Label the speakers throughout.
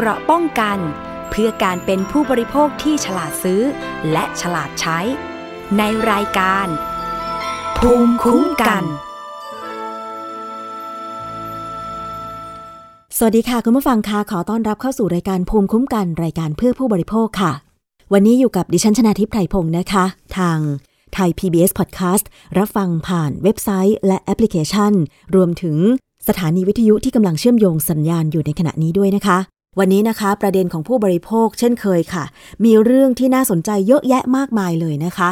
Speaker 1: เกราะป้องกัน เพื่อการเป็นผู้บริโภคที่ฉลาดซื้อ และฉลาดใช้ ในรายการ ภูมิคุ้มกัน
Speaker 2: สวัสดีค่ะ คุณผู้ฟังคะขอต้อนรับเข้าสู่รายการภูมิคุ้มกัน รายการเพื่อผู้บริโภคค่ะ วันนี้อยู่กับดิฉันชนาทิพไพรพงศ์นะคะ ทางไทย PBS Podcast รับฟังผ่านเว็บไซต์ และแอปพลิเคชัน รวมถึงสถานีวิทยุที่กำลังเชื่อมโยงสัญญาณอยู่ในขณะนี้ด้วยนะคะ วันนี้นะคะ ประเด็นของผู้บริโภคเช่นเคยค่ะ มีเรื่องที่น่าสนใจเยอะแยะมากมายเลยนะคะ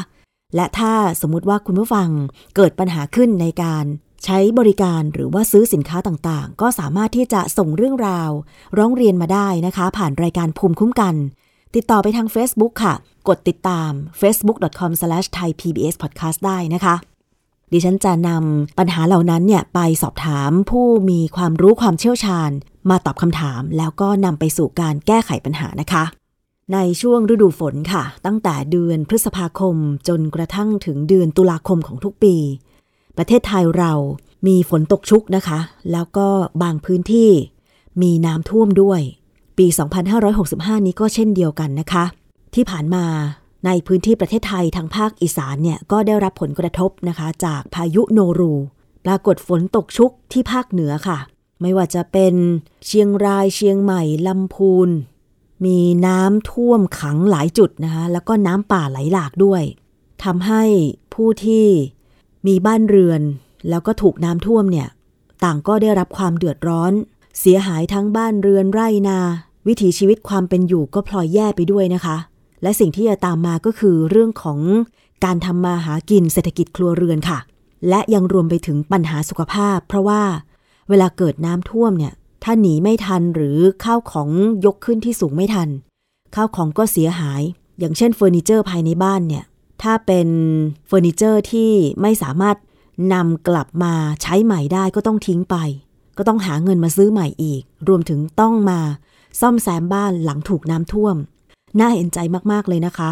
Speaker 2: และถ้าสมมุติว่าคุณผู้ฟังเกิดปัญหาขึ้นในการใช้บริการหรือว่าซื้อสินค้าต่างๆ ก็สามารถที่จะส่งเรื่องราว ร้องเรียนมาได้นะคะ ผ่านรายการภูมิคุ้มกัน ติดต่อไปทาง Facebook ค่ะ กดติดตาม facebook.com/thaipbspodcast ได้นะคะ ดิฉันจะนำปัญหาเหล่านั้นเนี่ยไปสอบถามผู้มีความรู้ความเชี่ยวชาญ มาตอบคำถามแล้วก็นำไปสู่การแก้ไขปัญหานะคะ ในช่วงฤดูฝนค่ะ ตั้งแต่เดือนพฤษภาคมจนกระทั่งถึงเดือนตุลาคมของทุกปี ประเทศไทยเรามีฝนตกชุกนะคะ แล้วก็บางพื้นที่มีน้ำท่วมด้วย ปี 2565 นี้ก็เช่นเดียวกันนะคะ ที่ผ่านมาในพื้นที่ประเทศไทยทางภาคอีสานเนี่ยก็ได้รับผลกระทบนะคะ จากพายุโนรู ปรากฏฝนตกชุกที่ภาคเหนือค่ะ ไม่ว่าจะเป็นเชียงรายเชียงใหม่ลำพูน มีน้ำท่วมขังหลายจุดนะคะแล้วก็น้ำป่าไหลหลากด้วยทำให้ผู้ที่มีบ้านเรือน แล้วก็ถูกน้ำท่วมเนี่ยต่างก็ได้รับความเดือดร้อน เสียหายทั้งบ้านเรือนไร่นา วิถีชีวิตความเป็นอยู่ก็พลอยแย่ไปด้วยนะคะ และสิ่งที่จะตามมาก็คือเรื่องของการทำมาหากินเศรษฐกิจครัวเรือนค่ะ และยังรวมไปถึงปัญหาสุขภาพ เพราะว่า เวลาเกิดน้ำท่วมเนี่ย ถ้าหนีไม่ทันหรือข้าวของยกขึ้นที่สูงไม่ทัน ข้าวของก็เสียหาย อย่างเช่นเฟอร์นิเจอร์ภายในบ้านเนี่ย ถ้าเป็นเฟอร์นิเจอร์ที่ไม่สามารถนำกลับมาใช้ใหม่ได้ก็ต้องทิ้งไป ก็ต้องหาเงินมาซื้อใหม่อีก รวมถึงต้องมาซ่อมแซมบ้านหลังถูกน้ำท่วม น่าเห็นใจมากๆเลยนะคะ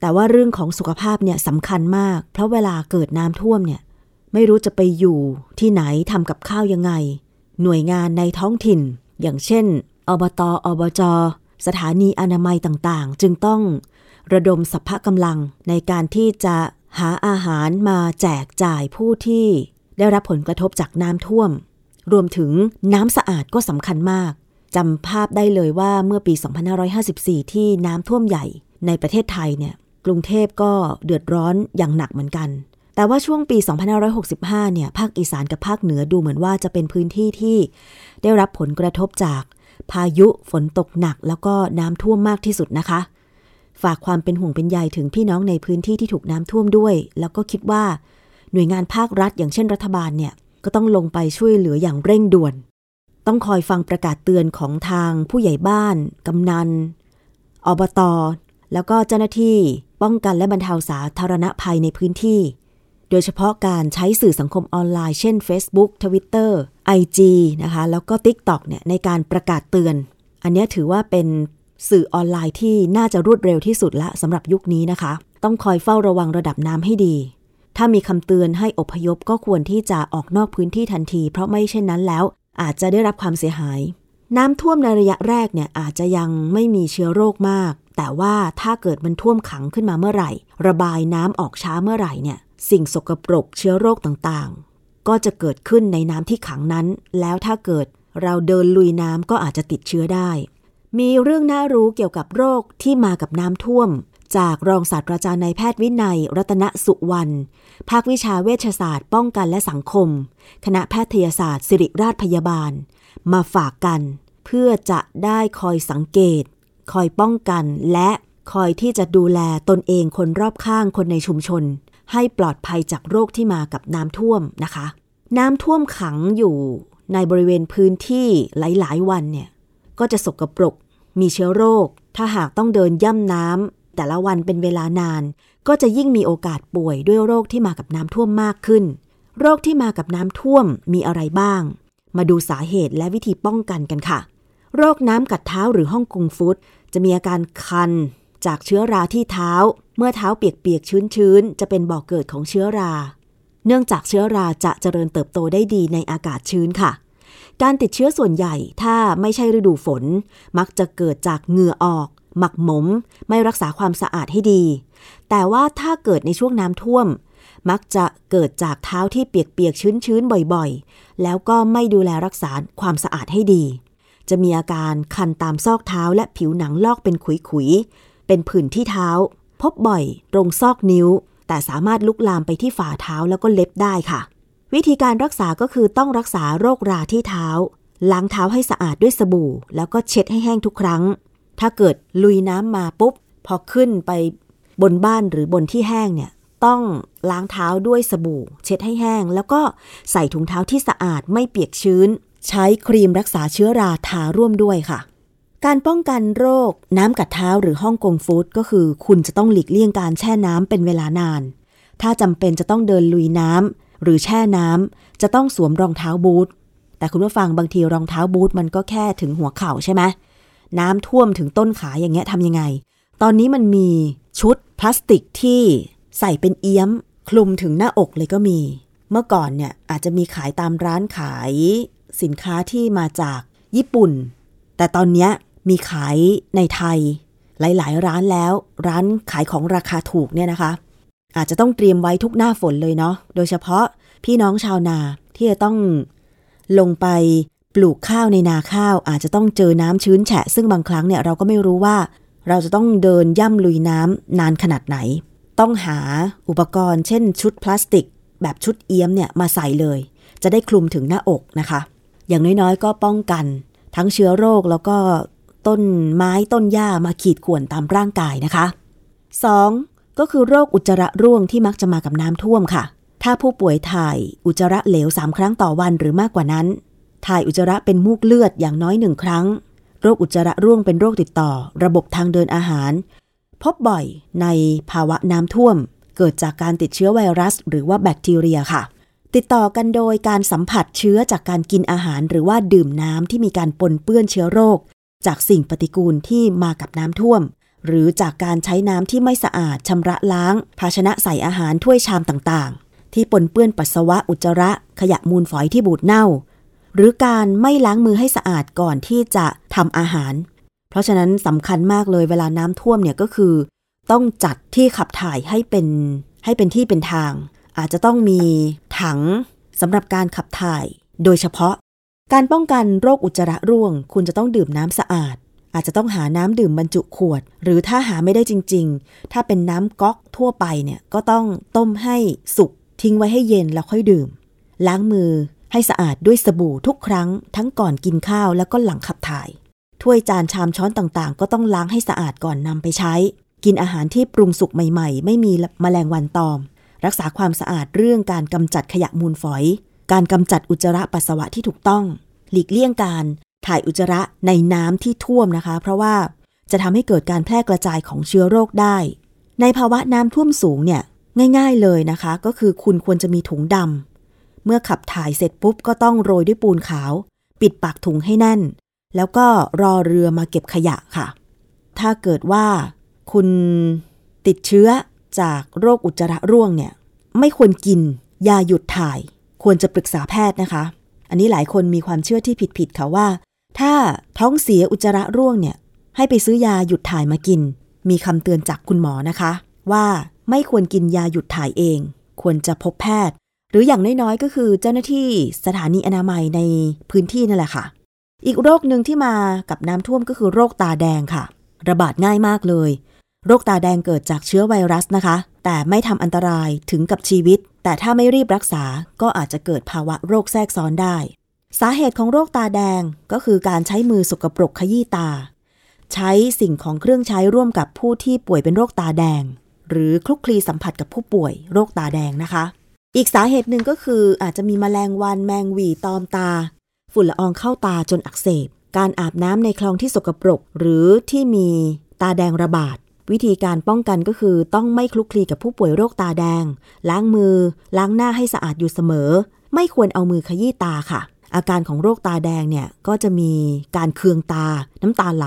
Speaker 2: แต่ว่าเรื่องของสุขภาพเนี่ยสำคัญมาก เพราะเวลาเกิดน้ำท่วมเนี่ย ไม่รู้จะไปอยู่ที่ไหนทำกับข้าวยังไง หน่วยงานในท้องถิ่น อย่างเช่น อบตอบจ สถานีอนามัยต่างๆ จึงต้องระดมสัพพะกำลังในการที่จะหาอาหารมาแจกจ่ายผู้ที่ได้รับผลกระทบจากน้ำท่วม รวมถึงน้ำสะอาดก็สำคัญมากจำภาพได้เลยว่าเมื่อปี 2554 ที่น้ำท่วมใหญ่ในประเทศไทยเนี่ย กรุงเทพก็เดือดร้อนอย่างหนักเหมือนกัน แต่ว่าช่วงปี 2565 เนี่ย ภาคอีสานกับภาคเหนือดูเหมือนว่าจะเป็นพื้นที่ที่ได้รับผลกระทบจากพายุฝนตกหนักแล้วก็น้ำท่วมมากที่สุดนะคะ ฝากความเป็นห่วงเป็นใยถึงพี่น้องในพื้นที่ที่ถูกน้ำท่วมด้วย แล้วก็คิดว่าหน่วยงานภาครัฐอย่างเช่นรัฐบาลเนี่ย ก็ต้องลงไปช่วยเหลืออย่างเร่งด่วน ต้องคอยฟังประกาศเตือนของทางผู้ใหญ่บ้าน กำนัน อบต แล้วก็เจ้าหน้าที่ ป้องกันและบรรเทาสาธารณภัยในพื้นที่ โดยเฉพาะการใช้สื่อสังคมออนไลน์ เช่น Facebook Twitter IG นะคะ แล้วก็ TikTok เนี่ยในการประกาศเตือน อันนี้ถือว่าเป็นสื่อออนไลน์ที่น่าจะรวดเร็วที่สุดละสำหรับยุคนี้นะคะ ต้องคอยเฝ้าระวังระดับน้ำให้ดี ถ้ามีคำเตือนให้อพยพก็ควรที่จะออกนอกพื้นที่ทันที เพราะไม่เช่นนั้นแล้ว อาจจะได้รับความเสียหาย น้ำท่วมในระยะแรกเนี่ยอาจจะยังไม่มีเชื้อโรคมาก แต่ว่าถ้าเกิดมันท่วมขังขึ้นมาเมื่อไหร่ ระบายน้ำออกช้าเมื่อไหร่เนี่ย สิ่งสกปรกเชื้อโรคต่างๆ ก็จะเกิดขึ้นในน้ำที่ขังนั้น แล้วถ้าเกิดเราเดินลุยน้ำก็อาจจะติดเชื้อได้ มีเรื่องน่ารู้เกี่ยวกับโรคที่มากับน้ำท่วม จากรองศาสตราจารย์นายแพทย์วินัย รัตนสุวรรณภาควิชาเวชศาสตร์ ป้องกันและสังคม คณะแพทยศาสตร์ ศิริราชพยาบาล มาฝากกัน เพื่อจะได้คอยสังเกต คอยป้องกันและคอยที่จะดูแลตนเองคนรอบข้างคนในชุมชน ให้ปลอดภัยจากโรคที่มากับน้ำท่วมนะคะ น้ำท่วมขังอยู่ในบริเวณพื้นที่หลาย ๆ วันเนี่ยก็จะสกปรก มีเชื้อโรค ถ้าหากต้องเดินย่ำน้ำแต่ละวันเป็นเวลานาน ก็จะยิ่งมีโอกาสป่วยด้วยโรคที่มากับน้ำท่วมมากขึ้น โรคที่มากับน้ำท่วมมีอะไรบ้าง มาดูสาเหตุและวิธีป้องกันกันค่ะ โรคน้ำกัดเท้าหรือฮ่องกงฟุตจะมีอาการคัน จากเชื้อราที่เท้า เมื่อเท้าเปียกๆชื้นๆ จะเป็นบ่อกเกิดของเชื้อรา เนื่องจากเชื้อราจะเจริญเติบโตได้ดีในอากาศชื้นค่ะ การติดเชื้อส่วนใหญ่ถ้าไม่ใช่ฤดูฝน มักจะเกิดจากเหงื่อออก หมักหมม ไม่รักษาความสะอาดให้ดี แต่ว่าถ้าเกิดในช่วงน้ำท่วม มักจะเกิดจากเท้าที่เปียกๆชื้นๆบ่อยๆ แล้วก็ไม่ดูแลรักษาความสะอาดให้ดีจะมีอาการคันตามซอกเท้าและผิวหนังลอกเป็นขุยๆ เป็นผื่นที่เท้า พบบ่อยตรงซอกนิ้ว แต่สามารถลุกลามไปที่ฝ่าเท้าแล้วก็เล็บได้ค่ะ วิธีการรักษาก็คือต้องรักษาโรคราที่เท้า ล้างเท้าให้สะอาดด้วยสบู่ แล้วก็เช็ดให้แห้งทุกครั้ง ถ้าเกิดลุยน้ำมาปุ๊บ พอขึ้นไปบนบ้านหรือบนที่แห้งเนี่ยต้องล้างเท้าด้วยสบู่ เช็ดให้แห้ง แล้วก็ใส่ถุงเท้าที่สะอาดไม่เปียกชื้น ใช้ครีมรักษาเชื้อราทาร่วมด้วยค่ะ การป้องกันโรคน้ำกัดเท้าหรือฮ่องกงฟู้ดก็คือ คุณจะต้องหลีกเลี่ยงการแช่น้ำเป็นเวลานาน ถ้าจำเป็นจะต้องเดินลุยน้ำหรือแช่น้ำจะต้องสวมรองเท้าบูทแต่คุณผู้ฟังบางทีรองเท้าบูทมันก็แค่ถึงหัวเข่าใช่ไหมน้ำท่วมถึงต้นขาอย่างเงี้ยทำยังไง ตอนนี้มันมีชุดพลาสติกที่ใส่เป็นเอี้ยม คลุมถึงหน้าอกเลยก็มี เมื่อก่อนเนี่ยอาจจะมีขายตามร้านขาย สินค้าที่มาจากญี่ปุ่น แต่ตอนเนี้ย มีขายในไทย หลายๆ ร้านแล้ว ร้านขายของราคาถูกเนี่ยนะคะ อาจจะต้องเตรียมไว้ทุกหน้าฝนเลยเนาะโดยเฉพาะพี่น้องชาวนาที่จะต้องลงไปปลูกข้าวในนาข้าว อาจจะต้องเจอน้ำชื้นแฉะ ซึ่งบางครั้งเนี่ยเราก็ไม่รู้ว่า เราจะต้องเดินย่ำลุยน้ำนานขนาดไหน ต้องหาอุปกรณ์ เช่น ชุดพลาสติก แบบชุดเอี้ยมเนี่ยมาใส่เลย จะได้คลุมถึงหน้าอกนะคะ อย่างน้อยๆ ก็ป้องกัน ทั้งเชื้อโรคแล้วก็ ต้นไม้ต้นหญ้ามาขีดข่วนตามร่างกายนะคะ 2. ก็คือโรคอุจจาระร่วงที่มักจะมากับน้ำท่วมค่ะ ถ้าผู้ป่วยถ่ายอุจจาระเหลว 3 ครั้งต่อวันหรือมากกว่านั้น ถ่ายอุจจาระเป็นมูกเลือดอย่างน้อยหนึ่งครั้ง โรคอุจจาระร่วงเป็นโรคติดต่อ ระบบทางเดินอาหาร พบบ่อยในภาวะน้ำท่วม เกิดจากการติดเชื้อไวรัส หรือว่าแบคทีเรียค่ะติดต่อกันโดยการสัมผัสเชื้อจากการกินอาหารหรือว่าดื่มน้ำที่มีการปนเปื้อนเชื้อโรค จากสิ่งปฏิกูลที่มากับน้ำท่วม หรือจากการใช้น้ำที่ไม่สะอาดชำระล้าง ภาชนะใส่อาหารถ้วยชามต่างๆ ที่ปนเปื้อนปัสสาวะอุจจาระ ขยะมูลฝอยที่บูดเน่า หรือการไม่ล้างมือให้สะอาดก่อนที่จะทำอาหาร เพราะฉะนั้นสำคัญมากเลยเวลาน้ำท่วมเนี่ยก็คือ ต้องจัดที่ขับถ่ายให้เป็นให้เป็นที่เป็นทาง อาจจะต้องมีถังสำหรับการขับถ่าย โดยเฉพาะ การป้องกันโรคอุจจาระร่วง คุณจะต้องดื่มน้ำสะอาด อาจจะต้องหาน้ำดื่มบรรจุขวด หรือถ้าหาไม่ได้จริง ๆ ถ้าเป็นน้ำก๊อกทั่วไปเนี่ยก็ต้องต้มให้สุกทิ้งไว้ให้เย็นแล้วค่อยดื่ม ล้างมือให้สะอาดด้วยสบู่ทุกครั้ง ทั้งก่อนกินข้าวแล้วก็หลังขับถ่าย ถ้วยจานชามช้อนต่างๆ ก็ต้องล้างให้สะอาดก่อนนำไปใช้ กินอาหารที่ปรุงสุกใหม่ ๆ ไม่มีแมลงวันตอม รักษาความสะอาดเรื่องการกำจัดขยะมูลฝอย การกำจัดอุจจาระปัสสาวะที่ถูกต้อง หลีกเลี่ยงการถ่ายอุจจาระในน้ำที่ท่วมนะคะ เพราะว่าจะทำให้เกิดการแพร่กระจายของเชื้อโรคได้ ในภาวะน้ำท่วมสูงเนี่ยง่าย ๆเลยนะคะ ก็คือคุณควรจะมีถุงดำเมื่อขับถ่ายเสร็จปุ๊บก็ต้องโรยด้วยปูนขาว ปิดปากถุงให้แน่น แล้วก็รอเรือมาเก็บขยะค่ะ ถ้าเกิดว่าคุณติดเชื้อจากโรคอุจจาระร่วงเนี่ย ไม่ควรกินยาหยุดถ่าย ควรจะปรึกษาแพทย์นะคะ อันนี้หลายคนมีความเชื่อที่ผิดๆค่ะว่า ถ้าท้องเสียอุจจาระร่วงเนี่ย ให้ไปซื้อยาหยุดถ่ายมากิน มีคำเตือนจากคุณหมอนะคะ ว่าไม่ควรกินยาหยุดถ่ายเอง ควรจะพบแพทย์ หรืออย่างน้อยๆก็คือเจ้าหน้าที่สถานีอนามัยในพื้นที่นั่นแหละค่ะ อีกโรคหนึ่งที่มากับน้ำท่วมก็คือโรคตาแดงค่ะ ระบาดง่ายมากเลย โรคตาแดงเกิดจากเชื้อไวรัสนะคะ แต่ไม่ทำอันตรายถึงกับชีวิต แต่ถ้าไม่รีบรักษาก็อาจจะเกิดภาวะโรคแทรกซ้อนได้ สาเหตุของโรคตาแดงก็คือการใช้มือสกปรกขยี้ตา ใช้สิ่งของเครื่องใช้ร่วมกับผู้ที่ป่วยเป็นโรคตาแดง หรือคลุกคลีสัมผัสกับผู้ป่วยโรคตาแดงนะคะ อีกสาเหตุหนึ่งก็คืออาจจะมีแมลงวันแมงหวีตอมตา ฝุ่นละอองเข้าตาจนอักเสบ การอาบน้ำในคลองที่สกปรก หรือที่มีตาแดงระบาด วิธีการป้องกันก็คือต้องไม่คลุกคลีกับผู้ป่วยโรคตาแดง ล้างมือ ล้างหน้าให้สะอาดอยู่เสมอ ไม่ควรเอามือขยี้ตาค่ะ อาการของโรคตาแดงเนี่ยก็จะมีการเคืองตา น้ำตาไหล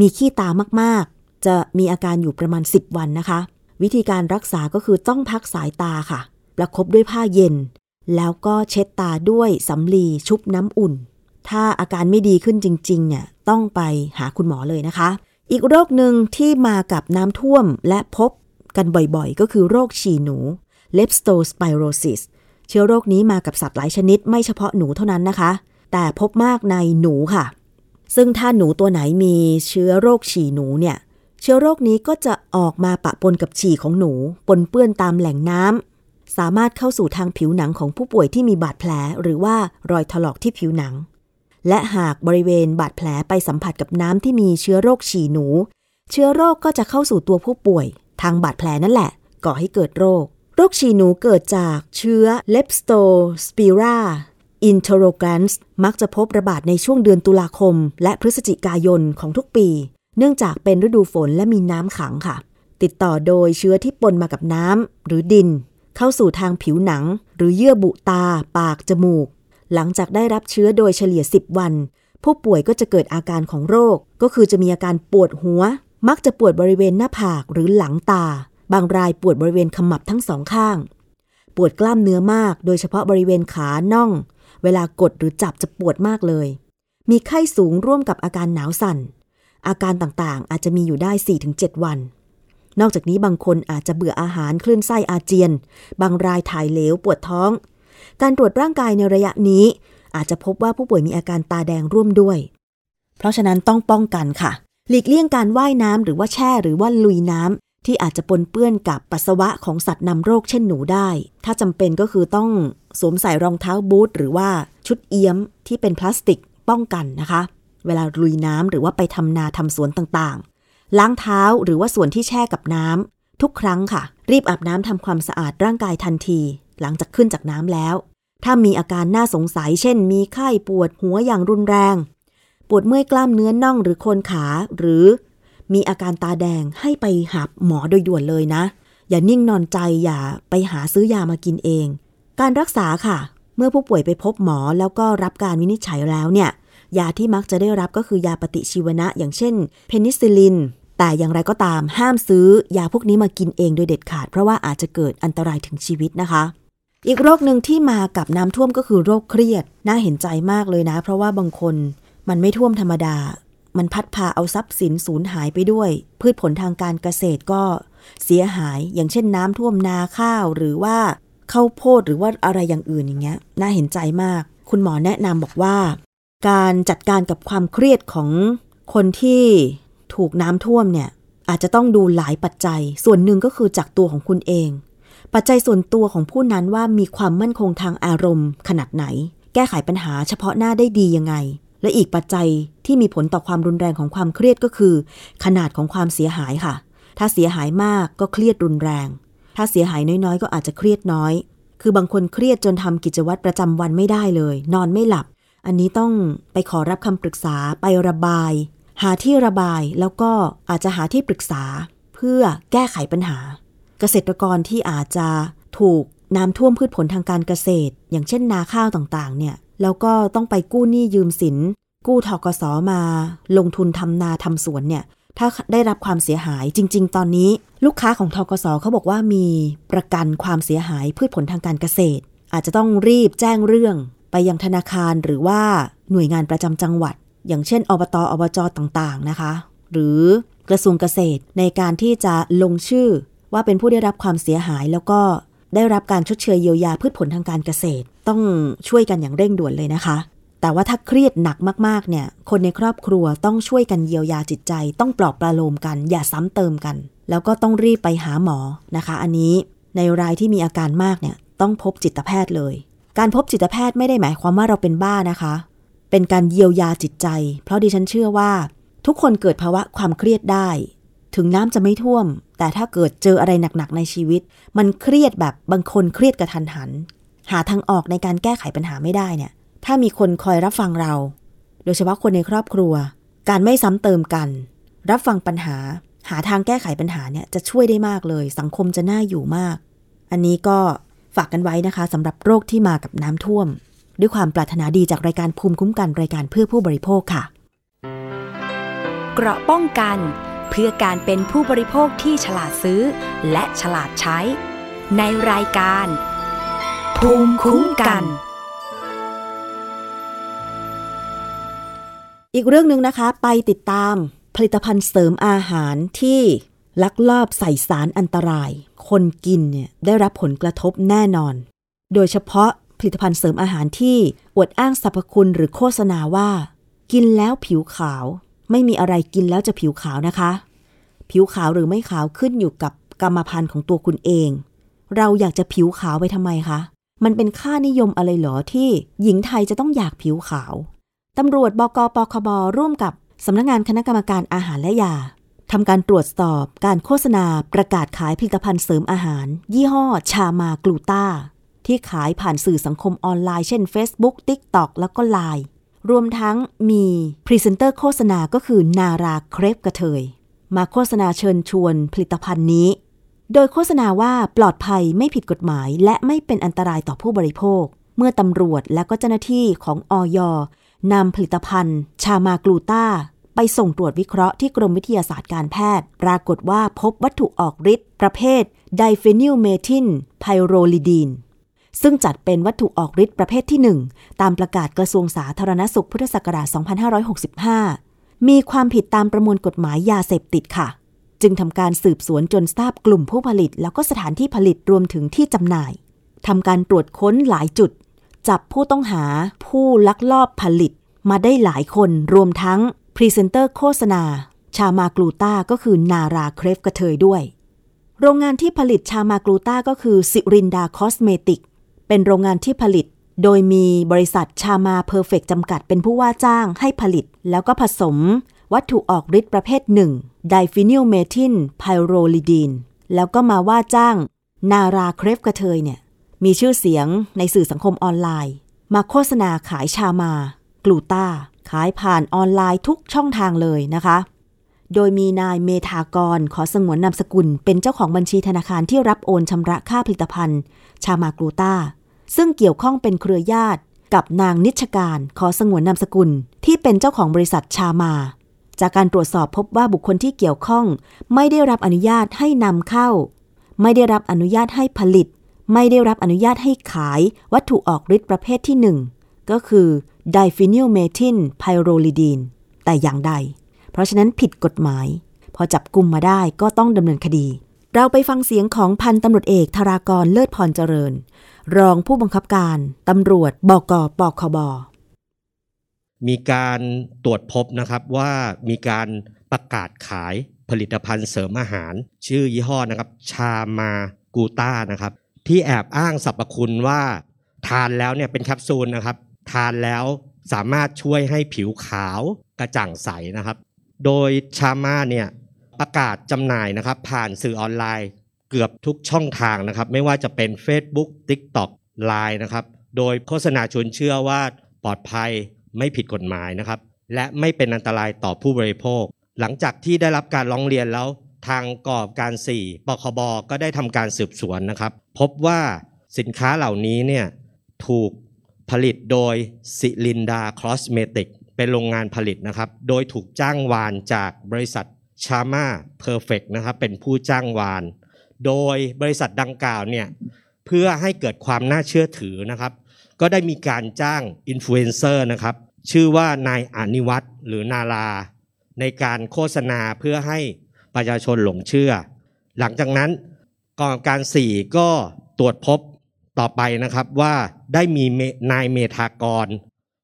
Speaker 2: มีขี้ตามากๆ จะมีอาการอยู่ประมาณ 10 วันนะคะ วิธีการรักษาก็คือต้องพักสายตาค่ะ ประคบด้วยผ้าเย็น แล้วก็เช็ดตาด้วยสำลีชุบน้ำอุ่น ถ้าอาการไม่ดีขึ้นจริงๆเนี่ยต้องไปหาคุณหมอเลยนะคะ อีกโรคหนึ่งที่มากับน้ำท่วมและพบกันบ่อยๆ ก็คือโรคฉี่หนู Leptospirosis เชื้อโรคนี้มากับสัตว์หลายชนิดไม่เฉพาะหนูเท่านั้นนะคะ แต่พบมากในหนูค่ะ ซึ่งถ้าหนูตัวไหนมีเชื้อโรคฉี่หนูเนี่ย เชื้อโรคนี้ก็จะออกมาปะปนกับฉี่ของหนู ปนเปื้อนตามแหล่งน้ำสามารถเข้าสู่ทางผิวหนังของผู้ป่วยที่มีบาดแผล หรือว่ารอยถลอกที่ผิวหนัง และหากบริเวณบาดแผลไปสัมผัสกับน้ำที่มีเชื้อโรคฉี่หนู เชื้อโรคก็จะเข้าสู่ตัวผู้ป่วย ทางบาดแผลนั่นแหละ ก่อให้เกิดโรค โรคฉี่หนูเกิดจากเชื้อ Leptospira interrogans มักจะพบระบาดในช่วงเดือนตุลาคม และพฤศจิกายนของทุกปี เนื่องจากเป็นฤดูฝนและมีน้ำขังค่ะ ติดต่อโดยเชื้อที่ปนมากับน้ำหรือดิน เข้าสู่ทางผิวหนัง หรือเยื่อบุตา ปาก จมูก หลังจากได้รับเชื้อโดยเฉลี่ย 10 วัน ผู้ป่วยก็จะเกิดอาการของโรค ก็คือจะมีอาการปวดหัว มักจะปวดบริเวณหน้าผากหรือหลังตา บางรายปวดบริเวณขมับทั้งสองข้าง ปวดกล้ามเนื้อมาก โดยเฉพาะบริเวณขาน่อง เวลากดหรือจับจะปวดมากเลย มีไข้สูงร่วมกับอาการหนาวสั่น อาการต่างๆ อาจจะมีอยู่ได้ 4-7 วัน นอกจากนี้บางคนอาจจะเบื่ออาหารคลื่นไส้อาเจียน บางรายถ่ายเหลวปวดท้อง การตรวจร่างกายในระยะนี้ อาจจะพบว่าผู้ป่วยมีอาการตาแดงร่วมด้วย เพราะฉะนั้นต้องป้องกันค่ะ หลีกเลี่ยงการว่ายน้ำหรือว่าแช่หรือว่าลุยน้ำที่อาจจะปนเปื้อนกับปัสสาวะของสัตว์นำโรคเช่นหนูได้ ถ้าจำเป็นก็คือต้องสวมใส่รองเท้าบูทหรือว่าชุดเอี้ยมที่เป็นพลาสติกป้องกันนะคะ เวลาลุยน้ำหรือว่าไปทำนาทำสวนต่างๆ ล้างเท้าหรือว่าส่วนที่แช่กับน้ำทุกครั้งค่ะ รีบอาบน้ำทำความสะอาดร่างกายทันที หลังจากขึ้นจากน้ำแล้ว ถ้ามีอาการน่าสงสัย เช่น มีไข้ปวดหัวอย่างรุนแรง ปวดเมื่อยกล้ามเนื้อน่องหรือโคนขาหรือมีอาการตาแดงให้ไปหาหมอโดยด่วนเลยนะ อย่านิ่งนอนใจอย่าไปหาซื้อยามากินเอง การรักษาค่ะ เมื่อผู้ป่วยไปพบหมอแล้วก็รับการวินิจฉัยแล้วเนี่ย ยาที่มักจะได้รับก็คือยาปฏิชีวนะ อย่างเช่น เพนิซิลิน แต่อย่างไรก็ตามห้ามซื้อยาพวกนี้มากินเองโดยเด็ดขาด เพราะว่าอาจจะเกิดอันตรายถึงชีวิตนะคะ อีกโรคหนึ่งที่มากับน้ำท่วมก็คือโรคเครียด น่าเห็นใจมากเลยนะ เพราะว่าบางคนมันไม่ท่วมธรรมดา มันพัดพาเอาทรัพย์สินสูญหายไปด้วย พืชผลทางการเกษตรก็เสียหาย อย่างเช่นน้ำท่วมนาข้าวหรือว่าข้าวโพดหรือว่าอะไรอย่างอื่นอย่างเงี้ย น่าเห็นใจมาก คุณหมอแนะนำบอกว่า การจัดการกับความเครียดของคนที่ถูกน้ำท่วมเนี่ยอาจจะต้องดูหลายปัจจัย ส่วนหนึ่งก็คือจากตัวของคุณเอง ปัจจัยส่วนตัวของผู้นั้นว่ามีความมั่นคงทางอารมณ์ ขนาดไหน แก้ไขปัญหาเฉพาะหน้าได้ดียังไง และอีกปัจจัยที่มีผลต่อความรุนแรงของความเครียดก็คือ ขนาดของความเสียหายค่ะ ถ้าเสียหายมากก็เครียดรุนแรง ถ้าเสียหายน้อยๆ ก็อาจจะเครียดน้อย คือบางคนเครียดจนทำกิจวัตรประจำวันไม่ได้เลย นอนไม่หลับ อันนี้ต้องไปขอรับคำปรึกษาไประบาย หาที่ระบายแล้วก็อาจจะหาที่ปรึกษา เพื่อแก้ไขปัญหา เกษตรกรที่อาจจะถูกน้ำท่วมพืชผลทางการเกษตร อย่างเช่นนาข้าวต่างๆ เนี่ย แล้วก็ต้องไปกู้หนี้ยืมสิน กู้ทกสมา ลงทุนทำนาทำสวนเนี่ย ถ้าได้รับความเสียหายจริง ๆ ตอนนี้ ลูกค้าของทกสเขาบอกว่ามีประกันความเสียหายพืชผลทางการเกษตร อาจจะต้องรีบแจ้งเรื่อง ไปยังธนาคารหรือว่าหน่วยงานประจำจังหวัด อย่างเช่นอบตอบจต่างๆนะคะ หรือกระทรวงเกษตรในการที่จะลงชื่อ ว่าเป็นผู้ได้รับความเสียหายแล้วก็ได้รับการชดเชยเยียวยาพืชผลทางการเกษตร ต้องช่วยกันอย่างเร่งด่วนเลยนะคะ แต่ว่าถ้าเครียดหนักมากๆเนี่ย คนในครอบครัวต้องช่วยกันเยียวยาจิตใจ ต้องปลอบประโลมกัน อย่าซ้ำเติมกัน แล้วก็ต้องรีบไปหาหมอนะคะ อันนี้ในรายที่มีอาการมากเนี่ยต้องพบจิตแพทย์เลย การพบจิตแพทย์ไม่ได้หมายความว่าเราเป็นบ้านะคะ เป็นการเยียวยาจิตใจ เพราะดิฉันเชื่อว่า ทุกคนเกิดภาวะความเครียดได้ ถึงน้ำจะไม่ท่วม แต่ถ้าเกิดเจออะไรหนักๆในชีวิต มันเครียดแบบบางคนเครียดกระทันหัน หาทางออกในการแก้ไขปัญหาไม่ได้เนี่ย ถ้ามีคนคอยรับฟังเรา โดยเฉพาะคนในครอบครัว การไม่ซ้ำเติมกัน รับฟังปัญหา หาทางแก้ไขปัญหาเนี่ยจะช่วยได้มากเลย สังคมจะน่าอยู่มาก อันนี้ก็ฝากกันไว้นะคะสำหรับโรคที่มากับน้ำท่วม ด้วยความปรารถนาดีจากรายการภูมิคุ้มกันรายการเพื่อผู้บริโภคค่ะ
Speaker 1: เกราะป้องกัน เพื่อการเป็นผู้บริโภคที่ฉลาดซื้อ และฉลาดใช้ ในรายการ ภูมิคุ้มกัน
Speaker 2: อีกเรื่องหนึ่งนะคะ ไปติดตามผลิตภัณฑ์เสริมอาหารที่ลักลอบใส่สารอันตราย คนกินเนี่ยได้รับผลกระทบแน่นอน โดยเฉพาะผลิตภัณฑ์เสริมอาหารที่อวดอ้างสรรพคุณหรือโฆษณาว่า กินแล้วผิวขาว ไม่มีอะไรกินแล้วจะผิวขาวนะคะ ผิวขาวหรือไม่ขาวขึ้นอยู่กับกรรมพันธุ์ของตัวคุณเอง เราอยากจะผิวขาวไปทำไมคะ มันเป็นค่านิยมอะไรหรอที่หญิงไทยจะต้องอยากผิวขาวตำรวจบกปคบร่วมกับสำนักงานคณะกรรมการอาหารและยาทำการตรวจสอบการโฆษณาประกาศขายผลิตภัณฑ์เสริมอาหาร ยี่ห้อชามากลูต้าที่ขายผ่านสื่อสังคมออนไลน์เช่น Facebook TikTok แล้วก็ Line รวมทั้งมีพรีเซนเตอร์โฆษณาก็คือนาราเครปกะเทย มาโฆษณาเชิญชวนผลิตภัณฑ์นี้ โดยโฆษณาว่าปลอดภัยไม่ผิดกฎหมาย และไม่เป็นอันตรายต่อผู้บริโภค เมื่อตำรวจและก็เจ้าหน้าที่ของอย.นำผลิตภัณฑ์ ชามากลูต้าไปส่งตรวจวิเคราะห์ที่กรมวิทยาศาสตร์การแพทย์ ปรากฏว่าพบวัตถุออกฤทธิ์ประเภทไดเฟนิลเมทิลไพโรลิดีน ซึ่งจัดเป็นวัตถุออกฤทธิ์ประเภทที่ 1 ตามประกาศกระทรวงสาธารณสุขพุทธศักราช 2565 มีความผิดตามประมวลกฎหมายยาเสพติดค่ะ จึงทำการสืบสวนจนทราบกลุ่มผู้ผลิต แล้วก็สถานที่ผลิตรวมถึงที่จำหน่ายทำการตรวจค้นหลายจุด จับผู้ต้องหาผู้ลักลอบผลิต มาได้หลายคนรวมทั้งพรีเซนเตอร์โฆษณา ชามากลูต้าก็คือนาราเครปกะเทยด้วย โรงงานที่ผลิตชามากลูต้าก็คือสิรินดาคอสเมติก เป็นโรงงานที่ผลิต โดยมีบริษัทชามาเพอร์เฟกจำกัดเป็นผู้ว่าจ้างให้ผลิต แล้วก็ผสม วัตถุออกฤทธิ์ประเภทหนึ่งไดฟินิลเมทิลไพโรลิดีนแล้วก็มาว่าจ้าง นาราเครปกะเทยเนี่ย มีชื่อเสียงในสื่อสังคมออนไลน์ มาโฆษณาขายชามากลูต้าขายผ่านออนไลน์ทุกช่องทางเลยนะคะ โดยมีนายเมธากร ขอสงวนนามสกุล เป็นเจ้าของบัญชีธนาคารที่รับโอนชำระค่าผลิตภัณฑ์ ชามากลูต้า ซึ่งเกี่ยวข้องเป็นเครือญาติกับนางนิชการขอสงวนนามสกุลที่เป็นเจ้าของบริษัทชามา จากการตรวจสอบพบว่าบุคคลที่เกี่ยวข้อง ไม่ได้รับอนุญาตให้นำเข้า ไม่ได้รับอนุญาตให้ผลิต ไม่ได้รับอนุญาตให้ขายวัตถุออกฤทธิ์ประเภทที่ 1 ก็คือไดฟินิลเมทิลไพโรลิดีนแต่อย่างใด เพราะฉะนั้นผิดกฎหมาย พอจับกลุ่มมาได้ก็ต้องดำเนินคดี เราไปฟังเสียงของพันตำรวจเอกธารากรเลิศพรเจริญ รองผู้บังคับการตำรวจบกปคบ
Speaker 3: มีการตรวจพบนะครับว่ามีการประกาศขายผลิตภัณฑ์เสริมอาหาร ชื่อยี่ห้อนะครับ ชามากูต้านะครับ ที่แอบอ้างสรรพคุณว่า ทานแล้วเนี่ยเป็นแคปซูลนะครับ ทานแล้วสามารถช่วยให้ผิวขาวกระจ่างใสนะครับ โดยชามาเนี่ยประกาศจำหน่ายนะครับ ผ่านสื่อออนไลน์ เกือบทุกช่องทางนะครับ ไม่ว่าจะเป็น Facebook TikTok Line นะครับ โดยโฆษณาชวนเชื่อว่าปลอดภัยไม่ผิดกฎหมายนะครับ และไม่เป็นอันตรายต่อผู้บริโภค หลังจากที่ได้รับการร้องเรียนแล้ว ทางกอบการ 4ปคบก็ได้ทำการสืบสวนนะครับ พบว่าสินค้าเหล่านี้เนี่ยถูกผลิตโดยสิรินดาคอสเมติกเป็นโรงงานผลิตนะครับ โดยถูกจ้างวานจากบริษัทชาม่าเพอร์เฟกนะครับ เป็นผู้จ้างวาน โดยบริษัทดังกล่าวเนี่ยเพื่อให้เกิดความน่าเชื่อถือนะครับ ก็ได้มีการจ้างอินฟลูเอนเซอร์นะครับ ชื่อว่านายอนิวัตรหรือนารา ในการโฆษณาเพื่อให้ประชาชนหลงเชื่อ หลังจากนั้นกองการ4ก็ตรวจพบต่อไปนะครับว่าได้มีนายเมธากร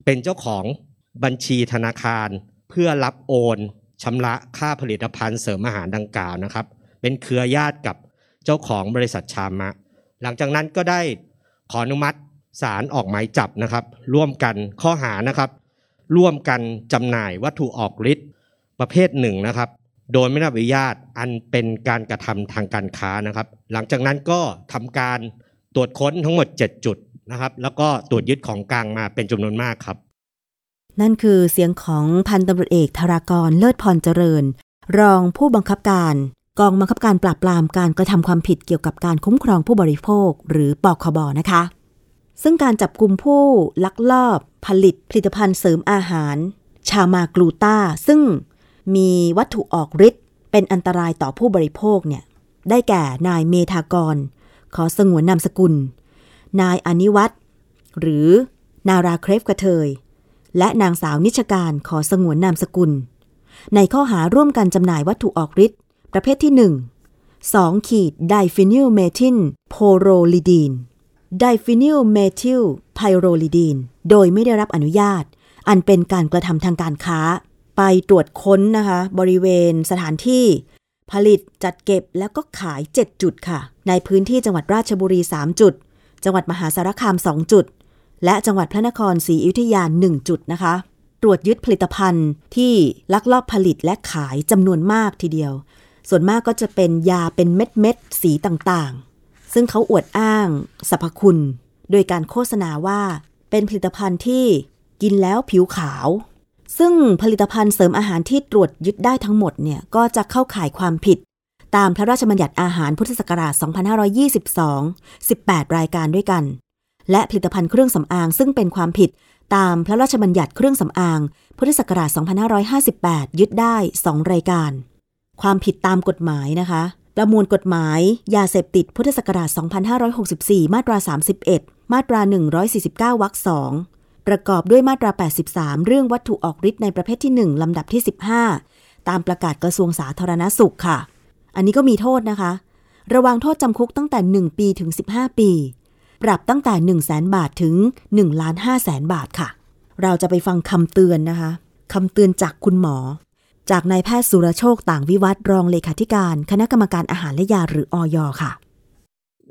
Speaker 3: เป็นเจ้าของบัญชีธนาคาร เพื่อรับโอนชำระค่าผลิตภัณฑ์เสริมอาหารดังกล่าวนะครับ เป็นเครือญาติกับ เจ้าของบริษัทชามะ หลังจากนั้นก็ได้ขออนุมัติศาลออกหมายจับนะครับ ร่วมกันข้อหานะครับ ร่วมกันจำหน่ายวัตถุออกฤทธิ์ประเภทหนึ่งนะครับ โดยไม่ได้รับอนุญาตอันเป็นการกระทำทางการค้านะครับ หลังจากนั้นก็ทำการตรวจค้นทั้งหมด 7 จุดนะครับ แล้วก็ตรวจยึดของกลางมาเป็นจำนวนมากครับ
Speaker 2: นั่นคือเสียงของพันตำรวจเอกธารากรเลิศพรเจริญ รองผู้บังคับการ กองบังคับการปราบปรามการกระทำความผิดเกี่ยวกับการคุ้มครองผู้บริโภค หรือปคบนะคะ ซึ่งการจับกลุ่มผู้ลักลอบ ผลิตผลิตภัณฑ์เสริมอาหาร ชามากลูต้าซึ่งมีวัตถุออกฤทธิ์เป็นอันตรายต่อผู้บริโภคเนี่ยได้แก่นายเมธากร ขอสงวนนามสกุล นายอนิวัตรหรือนาราเครปกะเทย และนางสาวนิชการขอสงวนนามสกุล ในข้อหาร่วมกันจำหน่ายวัตถุออกฤทธิ์ ประเภทที่ 1 2ขีดไดฟินิลเมทิลไพโรลิดีนไดฟินิลเมทิลไพโรลิดีนโดยไม่ได้รับอนุญาต อันเป็นการกระทำทางการค้า ไปตรวจค้นนะคะ บริเวณสถานที่ ผลิตจัดเก็บแล้วก็ขาย 7 จุดค่ะ ในพื้นที่จังหวัดราชบุรี 3 จุด จังหวัดมหาสารคาม 2 จุด และจังหวัดพระนครศรีอยุธยา 1 จุดนะคะ ตรวจยึดผลิตภัณฑ์ที่ลักลอบผลิตและขายจำนวนมากทีเดียว ส่วนมากก็จะเป็นยาเป็นเม็ดเม็ดๆสีต่างๆ ซึ่งเขาอวดอ้างสรรพคุณ โดยการโฆษณาว่าเป็นผลิตภัณฑ์ที่กินแล้วผิวขาว ซึ่งผลิตภัณฑ์เสริมอาหารที่ตรวจยึดได้ทั้งหมดเนี่ยก็จะเข้าข่ายความผิด ตามพระราชบัญญัติอาหารพุทธศักราช 2522 18 รายการด้วยกัน และผลิตภัณฑ์เครื่องสำอางซึ่งเป็นความผิดตามพระราชบัญญัติเครื่องสำอาง พุทธศักราช 2558 ยึดได้ 2 รายการ ความผิดตามกฎหมายนะคะ ประมวลกฎหมายยาเสพติดพุทธศักราช 2564 มาตรา 31 มาตรา 149 วรรค2ประกอบด้วยมาตรา 83 เรื่องวัตถุออกฤทธิ์ในประเภทที่ 1 ลำดับที่ 15 ตามประกาศกระทรวงสาธารณสุขค่ะ อันนี้ก็มีโทษนะคะ ระวังโทษจำคุกตั้งแต่ 1 ปีถึง 15 ปี ปรับตั้งแต่ 1 0 0 0 0แบาทถึง1ล้าน5แสนบาทค่ะ เราจะไปฟังคำเตือนนะคะคำเตือนจากคุณหมอ จากนายแพทย์สุรโชคต่างวิวัฒน์รองเลขาธิการ คณะกรรมการอาหารและยาหรืออยค่ะ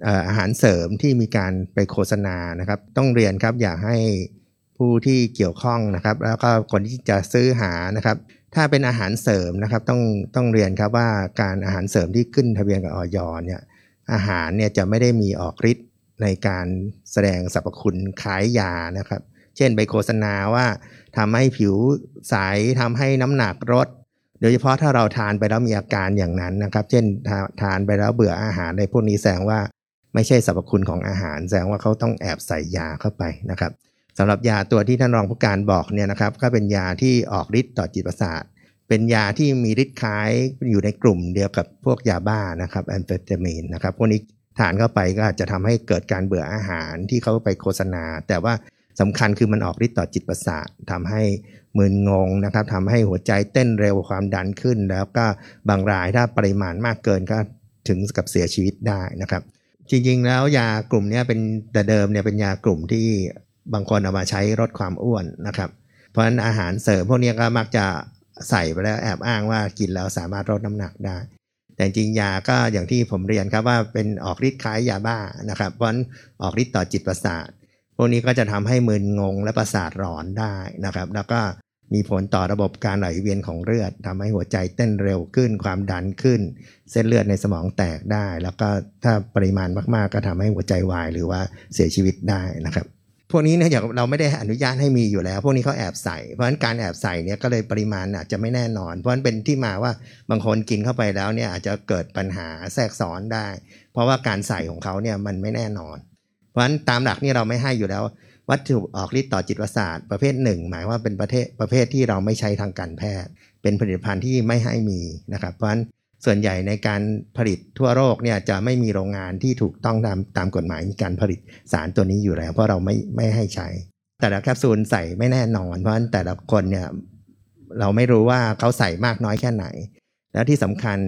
Speaker 4: เอ่ออาหารเสริมที่มีการไปโฆษณานะครับ ต้องเรียนครับอยากให้ผู้ที่เกี่ยวข้องนะครับ แล้วก็คนที่จะซื้อหานะครับ ถ้าเป็นอาหารเสริมนะครับ ต้องต้องเรียนครับว่าการอาหารเสริมที่ขึ้นทะเบียนกับออยเนี่ยอาหารเนี่ยจะไม่ได้มีออกฤทธิ์ในการแสดงสรรพคุณคล้ายยานะครับ เช่นไปโฆษณาว่าทำให้ผิวใสทำให้น้ำหนักลด โดยเฉพาะถ้าเราทานไปแล้วมีอาการอย่างนั้นนะครับ เช่นทานไปแล้วเบื่ออาหารในพวกนี้แสดงว่าไม่ใช่สรรพคุณของอาหาร แสดงว่าเขาต้องแอบใส่ยาเข้าไปนะครับสำหรับยาตัวที่ท่านรองผู้การบอกเนี่ยนะครับ ก็เป็นยาที่ออกฤทธิ์ต่อจิตประสาทเป็นยาที่มีฤทธิ์คล้ายอยู่ในกลุ่มเดียวกับพวกยาบ้านะครับแอมเฟตามีนนะครับพวกนี้ทานเข้าไปก็อาจจะทำให้เกิดการเบื่ออาหารที่เขาไปโฆษณา แต่ว่าสำคัญคือมันออกฤทธิ์ต่อจิตประสาททำให้ มึนงงนะครับทำให้หัวใจเต้นเร็วความดันขึ้น แล้วก็บางรายถ้าปริมาณมากเกินก็ถึงกับเสียชีวิตได้นะครับ จริงๆ แล้วยากลุ่มนี้เป็นแต่เดิมเนี่ยเป็นยากลุ่มที่บางคนเอามาใช้ลดความอ้วนนะครับ เพราะฉะนั้นอาหารเสริมพวกนี้ก็มักจะใส่ไปแล้วแอบอ้างว่ากินแล้วสามารถลดน้ำหนักได้ แต่จริงยาก็อย่างที่ผมเรียนครับว่าเป็นออกฤทธิ์คล้ายยาบ้านะครับ เพราะฉะนั้นออกฤทธิ์ต่อจิตประสาท วกนี้ก็จะทำให้มึนงงและประสาทหลอนได้นะครับ แล้วก็มีผลต่อระบบการไหลเวียนของเลือดทำให้หัวใจเต้นเร็วขึ้น ความดันขึ้น เส้นเลือดในสมองแตกได้ แล้วก็ถ้าปริมาณมากๆ ก็ทำให้หัวใจวายหรือว่าเสียชีวิตได้นะครับ พวกนี้เนี่ยอย่างเราไม่ได้อนุญาตให้มีอยู่แล้ว พวกนี้เขาแอบใส่ เพราะฉะนั้นการแอบใส่เนี่ยก็เลยปริมาณอาจจะไม่แน่นอน เพราะฉะนั้นเป็นที่มาว่าบางคนกินเข้าไปแล้วเนี่ยอาจจะเกิดปัญหาแทรกซ้อนได้ เพราะว่าการใส่ของเขาเนี่ยมันไม่แน่นอน ราะฉะนั้นตามหลักนี่เราไม่ให้อยู่แล้ว วัตถุออกฤทธิ์ต่อจิตประสาทประเภทหนึ่งหมายว่าเป็นประเภทประเภทที่เราไม่ใช้ทางการแพทย์ เป็นผลิตภัณฑ์ที่ไม่ให้มีนะครับ เพราะฉะนั้นส่วนใหญ่ในการผลิตทั่วโลกเนี่ยจะไม่มีโรงงานที่ถูกต้องตามตามกฎหมายมีการผลิตสารตัวนี้อยู่แล้ว เพราะเราไม่ไม่ให้ใช้ แต่ละแคปซูลใส่ไม่แน่นอน เพราะฉะนั้นแต่ละคนเนี่ยเราไม่รู้ว่าเขาใส่มากน้อยแค่ไหน แล้วที่สำคัญ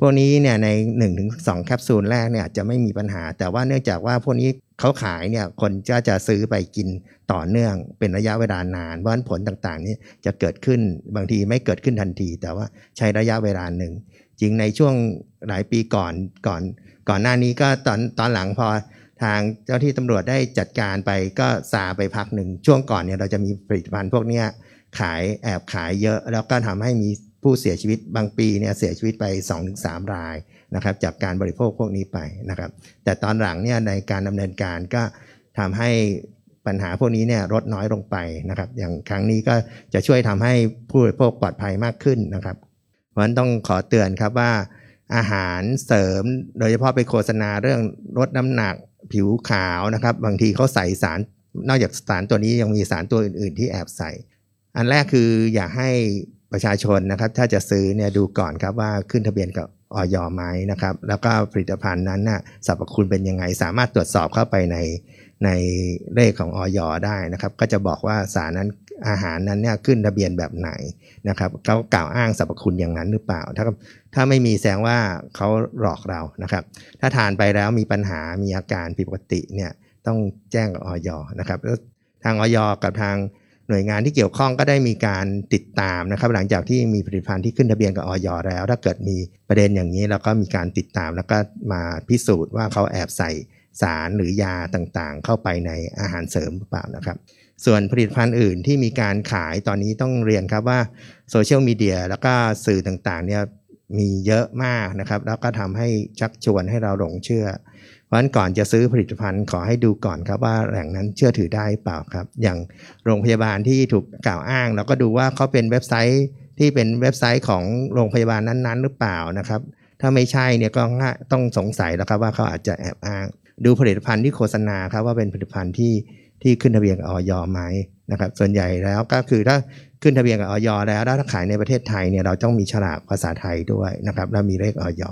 Speaker 4: พวกนี้เนี่ยใน1นถึงสแคปซูลแรกเนี่ยจะไม่มีปัญหา แต่ว่าเนื่องจากว่าพวกนี้ เขาขายเนี่ยคนก็จะซื้อไปกินต่อเนื่องเป็นระยะเวลานานเพราะฉะนั้นผลต่างๆนี่จะเกิดขึ้นบางทีไม่เกิดขึ้นทันที แต่ว่าใช้ระยะเวลาหนึ่งจริงในช่วงหลายปีก่อนก่อน ก่อนหน้านี้ก็ตอนตอนหลังพอทางเจ้าที่ตำรวจได้จัดการไปก็ซาไปพักหนึ่งช่วงก่อนเนี่ยเราจะมีผลิตภัณฑ์พวกเนี้ยขายแอบขายเยอะ แล้วก็ทำให้มีผู้เสียชีวิตบางปีเนี่ยเสียชีวิตไป 2-3 ราย นะครับจากการบริโภคพวกนี้ไปนะครับ แต่ตอนหลังเนี่ยในการดำเนินการก็ทำให้ปัญหาพวกนี้เนี่ยลดน้อยลงไปนะครับ อย่างครั้งนี้ก็จะช่วยทำให้ผู้บริโภคปลอดภัยมากขึ้นนะครับ เพราะฉะนั้นต้องขอเตือนครับว่า อาหารเสริมโดยเฉพาะไปโฆษณาเรื่องลดน้ำหนักผิวขาวนะครับ บางทีเขาใส่สารนอกจากสารตัวนี้ยังมีสารตัวอื่น ๆ ที่แอบใส่ อันแรกคืออยากให้ประชาชนนะครับ ถ้าจะซื้อเนี่ยดูก่อนครับว่าขึ้นทะเบียนกับ ออยไหมนะครับ แล้วก็ผลิตภัณฑ์นั้นน่ะสรรพคุณเป็นยังไงสามารถตรวจสอบเข้าไปในในเลขของออยได้นะครับ ก็จะบอกว่าสารนั้นอาหารนั้นเนี่ยขึ้นทะเบียนแบบไหนนะครับเขากล่าวอ้างสรรพคุณอย่างนั้นหรือเปล่า ถ้าถ้าไม่มีแสดงว่าเขาหลอกเรานะครับ ถ้าทานไปแล้วมีปัญหามีอาการผิดปกติเนี่ยต้องแจ้งกับออยนะครับแล้วทางออยกับทาง หน่วยงานที่เกี่ยวข้องก็ได้มีการติดตามนะครับ หลังจากที่มีผลิตภัณฑ์ที่ขึ้นทะเบียนกับออยแล้ว ถ้าเกิดมีประเด็นอย่างนี้เราก็มีการติดตาม แล้วก็มาพิสูจน์ว่าเขาแอบใส่สารหรือยาต่างๆ เข้าไปในอาหารเสริมหรือเปล่านะครับ ส่วนผลิตภัณฑ์อื่นที่มีการขายตอนนี้ต้องเรียนครับว่าโซเชียลมีเดียแล้วก็สื่อต่างๆเนี่ยมีเยอะมากนะครับ แล้วก็ทำให้ชักชวนให้เราหลงเชื่อ เพราะฉะนั้นก่อนจะซื้อผลิตภัณฑ์ขอให้ดูก่อนครับว่าแหล่งนั้นเชื่อถือได้เปล่าครับ อย่างโรงพยาบาลที่ถูกกล่าวอ้าง เราก็ดูว่าเขาเป็นเว็บไซต์ที่เป็นเว็บไซต์ของโรงพยาบาลนั้นๆ หรือเปล่านะครับ ถ้าไม่ใช่เนี่ยก็ต้องสงสัยแล้วครับว่าเขาอาจจะแอบอ้าง ดูผลิตภัณฑ์ที่โฆษณาครับว่าเป็นผลิตภัณฑ์ที่ที่ขึ้นทะเบียนกับออยไหมนะครับ ส่วนใหญ่แล้วก็คือถ้าขึ้นทะเบียนกับออยแล้วถ้าขายในประเทศไทยเนี่ยเราต้องมีฉลากภาษาไทยด้วยนะครับ แล้วมีเลขออย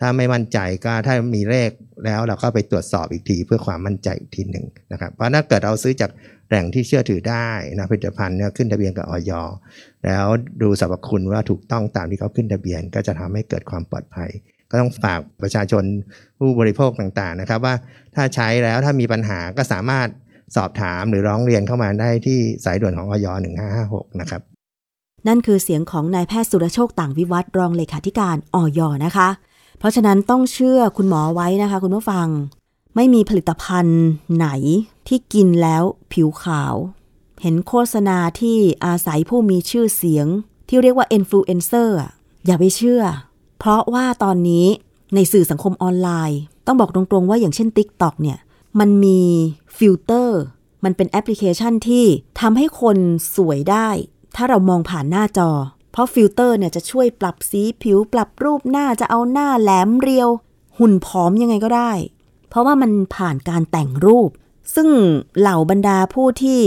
Speaker 4: ถ้าไม่มั่นใจก็ถ้ามีเลขแล้วเราก็ไปตรวจสอบอีกทีเพื่อความมั่นใจอีกทีหนึ่งนะครับ เพราะถ้าเกิดเราซื้อจากแหล่งที่เชื่อถือได้นะผลิตภัณฑ์เนี่ยขึ้นทะเบียนกับออยแล้วดูสรรพคุณว่าถูกต้องตามที่เขาขึ้นทะเบียน ก็จะทำให้เกิดความปลอดภัย ก็ต้องฝากประชาชนผู้บริโภคต่างๆนะครับ ว่าถ้าใช้แล้วถ้ามีปัญหาก็สามารถสอบถามหรือร้องเรียนเข้ามาได้ที่สายด่วนของออย1556 นะครับ
Speaker 2: นั่นคือเสียงของนายแพทย์สุรโชคต่างวิวัฒรองเลขาธิการออยนะคะ เพราะฉะนั้นต้องเชื่อคุณหมอไว้นะคะคุณผู้ฟัง ไม่มีผลิตภัณฑ์ไหนที่กินแล้วผิวขาว เห็นโฆษณาที่อาศัยผู้มีชื่อเสียง ที่เรียกว่าอินฟลูเอนเซอร์อย่าไปเชื่อ เพราะว่าตอนนี้ในสื่อสังคมออนไลน์ ต้องบอกตรงๆว่าอย่างเช่น TikTok เนี่ยมันมีฟิลเตอร์มันเป็นแอปพลิเคชันที่ทำให้คนสวยได้ ถ้าเรามองผ่านหน้าจอ เพราะฟิลเตอร์เนี่ยจะช่วยปรับสีผิวปรับรูปหน้าจะเอาหน้าแหลมเรียว หุ่นผอมยังไงก็ได้ เพราะว่ามันผ่านการแต่งรูป ซึ่งเหล่าบรรดาผู้ที่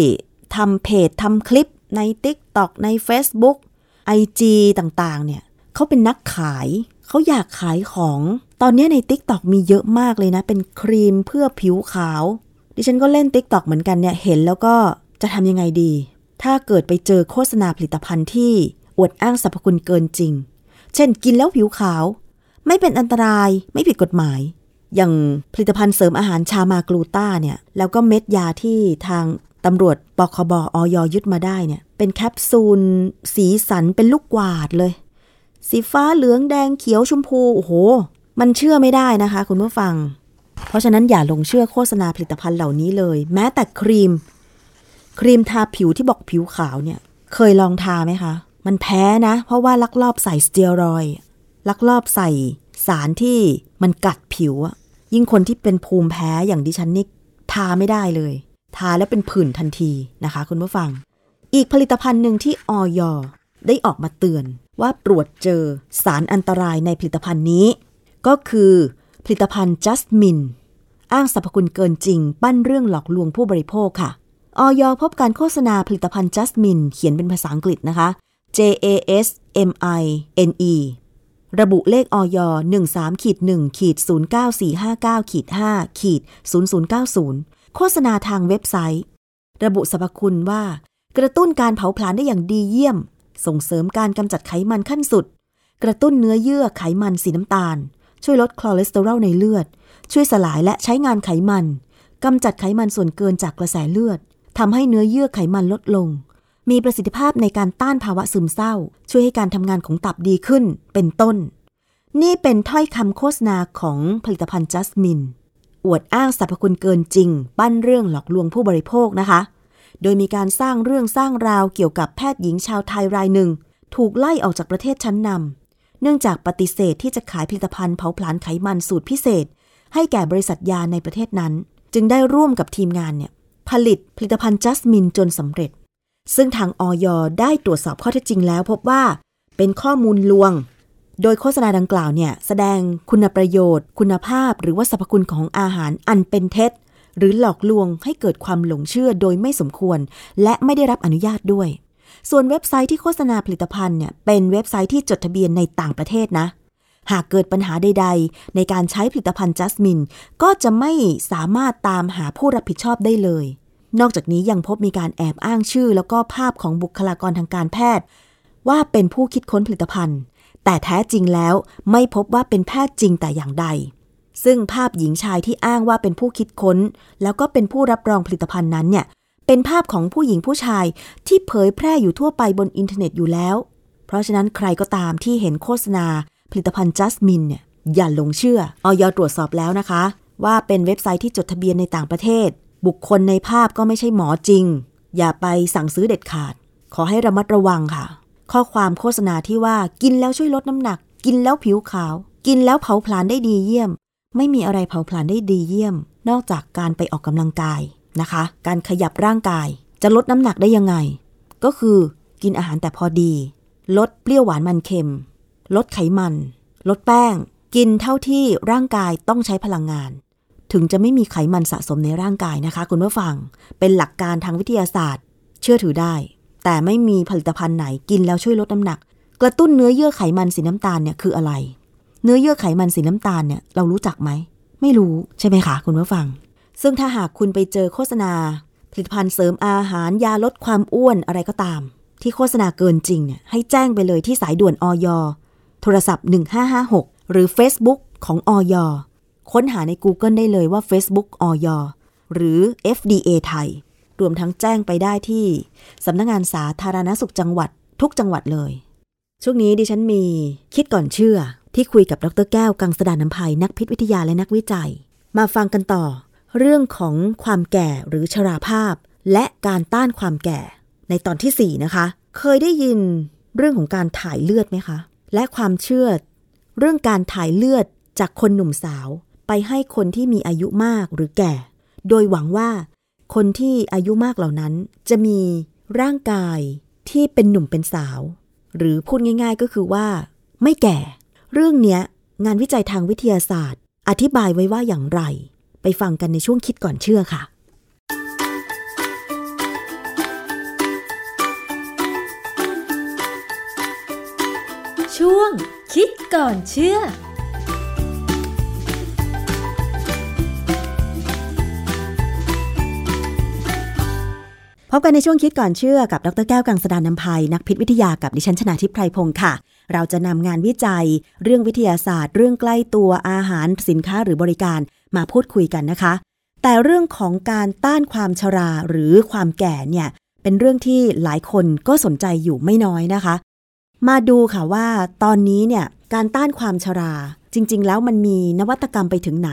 Speaker 2: ทำเพจทำคลิปใน TikTok ใน Facebook IG ต่างๆ เนี่ยเขาเป็นนักขาย เขาอยากขายของ ตอนนี้ใน Tik t o อกมีเยอะมากเลยนะ เป็นครีมเพื่อผิวขาว ดิฉันก็เล่น Tik t o อกเหมือนกันเนี่ย เห็นแล้วก็จะทำยังไงดี ถ้าเกิดไปเจอโฆษณาผลิตภัณฑ์ที่ อวดอ้างสรรพคุณเกินจริง เช่นกินแล้วผิวขาว ไม่เป็นอันตรายไม่ผิดกฎหมาย อย่างผลิตภัณฑ์เสริมอาหารชามากลูต้าเนี่ย แล้วก็เม็ดยาที่ทางตำรวจปคบออยยึดมาได้เนี่ย เป็นแคปซูล สีสันเป็นลูกกวาดเลย สีฟ้าเหลืองแดงเขียวชมพู โอ้โห มันเชื่อไม่ได้นะคะ คุณผู้ฟัง เพราะฉะนั้นอย่าลงเชื่อโฆษณาผลิตภัณฑ์เหล่านี้เลย แม้แต่ครีม ครีมทาผิวที่บอกผิวขาวเนี่ย เคยลองทาไหมคะ มันแพ้นะ เพราะว่าลักลอบใส่สเตียรอยลักลอบใส่สารที่มันกัดผิวอะยิ่งคนที่เป็นภูมิแพ้อย่างดิฉันนี่ทาไม่ได้เลย ทาแล้วเป็นผื่นทันทีนะคะ คุณผู้ฟัง อีกผลิตภัณฑ์หนึ่งที่ออยได้ออกมาเตือนว่าตรวจเจอสารอันตรายในผลิตภัณฑ์นี้ ก็คือผลิตภัณฑ์จัสมินอ้างสรรพคุณเกินจริง ปั้นเรื่องหลอกลวงผู้บริโภคค่ะออยพบการโฆษณาผลิตภัณฑ์จัสมินเขียนเป็นภาษาอังกฤษนะคะ J A S M I N E ระบุเลขออย13ขีด1ขีด09459ขีด5ขีด0090 โฆษณาทางเว็บไซต์ ระบุสรรพคุณว่า กระตุ้นการเผาผลาญได้อย่างดีเยี่ยม ส่งเสริมการกำจัดไขมันขั้นสุด กระตุ้นเนื้อเยื่อไขมันสีน้ำตาล ช่วยลดคอเลสเตอรอลในเลือด ช่วยสลายและใช้งานไขมันกำจัดไขมันส่วนเกินจากกระแสเลือดทำให้เนื้อเยื่อไขมันลดลง มีประสิทธิภาพในการต้านภาวะซึมเศร้า ช่วยให้การทำงานของตับดีขึ้น เป็นต้น นี่เป็นถ้อยคำโฆษณาของผลิตภัณฑ์จัสมิน อวดอ้างสรรพคุณเกินจริง ปั้นเรื่องหลอกลวงผู้บริโภคนะคะ โดยมีการสร้างเรื่องสร้างราวเกี่ยวกับแพทย์หญิงชาวไทยรายหนึ่ง ถูกไล่ออกจากประเทศชั้นนำเนื่องจากปฏิเสธที่จะขายผลิตภัณฑ์เผาผลาญไขมันสูตรพิเศษ ให้แก่บริษัทยาในประเทศนั้น จึงได้ร่วมกับทีมงานเนี่ยผลิตผลิตภัณฑ์จัสมินจนสำเร็จ ซึ่งทางออยได้ตรวจสอบข้อเท็จจริงแล้วพบว่าเป็นข้อมูลลวง โดยโฆษณาดังกล่าวเนี่ยแสดงคุณประโยชน์ คุณภาพ หรือว่าสรรพคุณของอาหารอันเป็นเท็จ หรือหลอกลวงให้เกิดความหลงเชื่อโดยไม่สมควร และไม่ได้รับอนุญาตด้วย ส่วนเว็บไซต์ที่โฆษณาผลิตภัณฑ์เนี่ยเป็นเว็บไซต์ที่จดทะเบียนในต่างประเทศนะหากเกิดปัญหาใด ๆ ในการใช้ผลิตภัณฑ์จัสมินก็จะไม่สามารถตามหาผู้รับผิดชอบได้เลย นอกจากนี้ยังพบมีการแอบอ้างชื่อ แล้วก็ภาพของบุคลากรทางการแพทย์ ว่าเป็นผู้คิดค้นผลิตภัณฑ์ แต่แท้จริงแล้วไม่พบว่าเป็นแพทย์จริงแต่อย่างใด ซึ่งภาพหญิงชายที่อ้างว่าเป็นผู้คิดค้น แล้วก็เป็นผู้รับรองผลิตภัณฑ์นั้นเนี่ยเป็นภาพของผู้หญิงผู้ชายที่เผยแพร่อยู่ทั่วไปบนอินเทอร์เน็ตอยู่แล้ว เพราะฉะนั้นใครก็ตามที่เห็นโฆษณาผลิตภัณฑ์จัสมินเนี่ยอย่าหลงเชื่ออย. ตรวจสอบแล้วนะคะ ว่าเป็นเว็บไซต์ที่จดทะเบียนในต่างประเทศ บุคคลในภาพก็ไม่ใช่หมอจริง อย่าไปสั่งซื้อเด็ดขาด ขอให้ระมัดระวังค่ะ ข้อความโฆษณาที่ว่ากินแล้วช่วยลดน้ำหนัก กินแล้วผิวขาว กินแล้วเผาผลาญได้ดีเยี่ยม ไม่มีอะไรเผาผลาญได้ดีเยี่ยม นอกจากการไปออกกำลังกายนะคะ การขยับร่างกาย จะลดน้ำหนักได้ยังไง ก็คือกินอาหารแต่พอดี ลดเปรี้ยวหวานมันเค็ม ลดไขมัน ลดแป้ง กินเท่าที่ร่างกายต้องใช้พลังงาน ถึงจะไม่มีไขมันสะสมในร่างกายนะคะ คุณผู้ฟัง เป็นหลักการทางวิทยาศาสตร์ เชื่อถือได้ แต่ไม่มีผลิตภัณฑ์ไหนกินแล้วช่วยลดน้ำหนัก กระตุ้นเนื้อเยื่อไขมันสีน้ำตาลเนี่ยคืออะไร เนื้อเยื่อไขมันสีน้ำตาลเนี่ยเรารู้จักไหม ไม่รู้ใช่ไหมคะคุณผู้ฟัง ซึ่งถ้าหากคุณไปเจอโฆษณา ผลิตภัณฑ์เสริมอาหารยาลดความอ้วนอะไรก็ตาม ที่โฆษณาเกินจริงเนี่ยให้แจ้งไปเลยที่สายด่วนอยโทรศัพท์ 1556 หรือ Facebook ของอย ค้นหาใน Google ได้เลยว่า Facebook อยหรือ FDA ไทย รวมทั้งแจ้งไปได้ที่สำนักงงานสาธารณสุขจังหวัดทุกจังหวัดเลย ช่วงนี้ดิฉันมีคิดก่อนเชื่อ ที่คุยกับดรแก้วกังสดานนภัยนักพิษวิทยาและนักวิจัย มาฟังกันต่อ เรื่องของความแก่หรือชราภาพ และการต้านความแก่ ในตอนที่ 4 นะคะ เคยได้ยินเรื่องของการถ่ายเลือดไหมคะ และความเชื่อ เรื่องการถ่ายเลือดจากคนหนุ่มสาว ไปให้คนที่มีอายุมากหรือแก่ โดยหวังว่า คนที่อายุมากเหล่านั้น จะมีร่างกายที่เป็นหนุ่มเป็นสาว หรือพูดง่าย ๆ ก็คือว่า ไม่แก่ เรื่องเนี้ย งานวิจัยทางวิทยาศาสตร์ อธิบายไว้ว่าอย่างไร ไปฟังกันในช่วงคิดก่อนเชื่อค่ะ
Speaker 5: ช่วงคิดก่อนเชื่อ
Speaker 2: พบกันในช่วงคิดก่อนเชื่อกับดรแก้วกังสดานนภัยนักพิษวิทยากับดิฉันชนาทิพไพรพงศ์ค่ะ เราจะนำงานวิจัย เรื่องวิทยาศาสตร์ เรื่องใกล้ตัวอาหารสินค้าหรือบริการมาพูดคุยกันนะคะ แต่เรื่องของการต้านความชราหรือความแก่เนี่ยเป็นเรื่องที่หลายคนก็สนใจอยู่ไม่น้อยนะคะ มาดูค่ะว่าตอนนี้เนี่ยการต้านความชรา จริง ๆ แล้วมันมีนวัตกรรมไปถึงไหน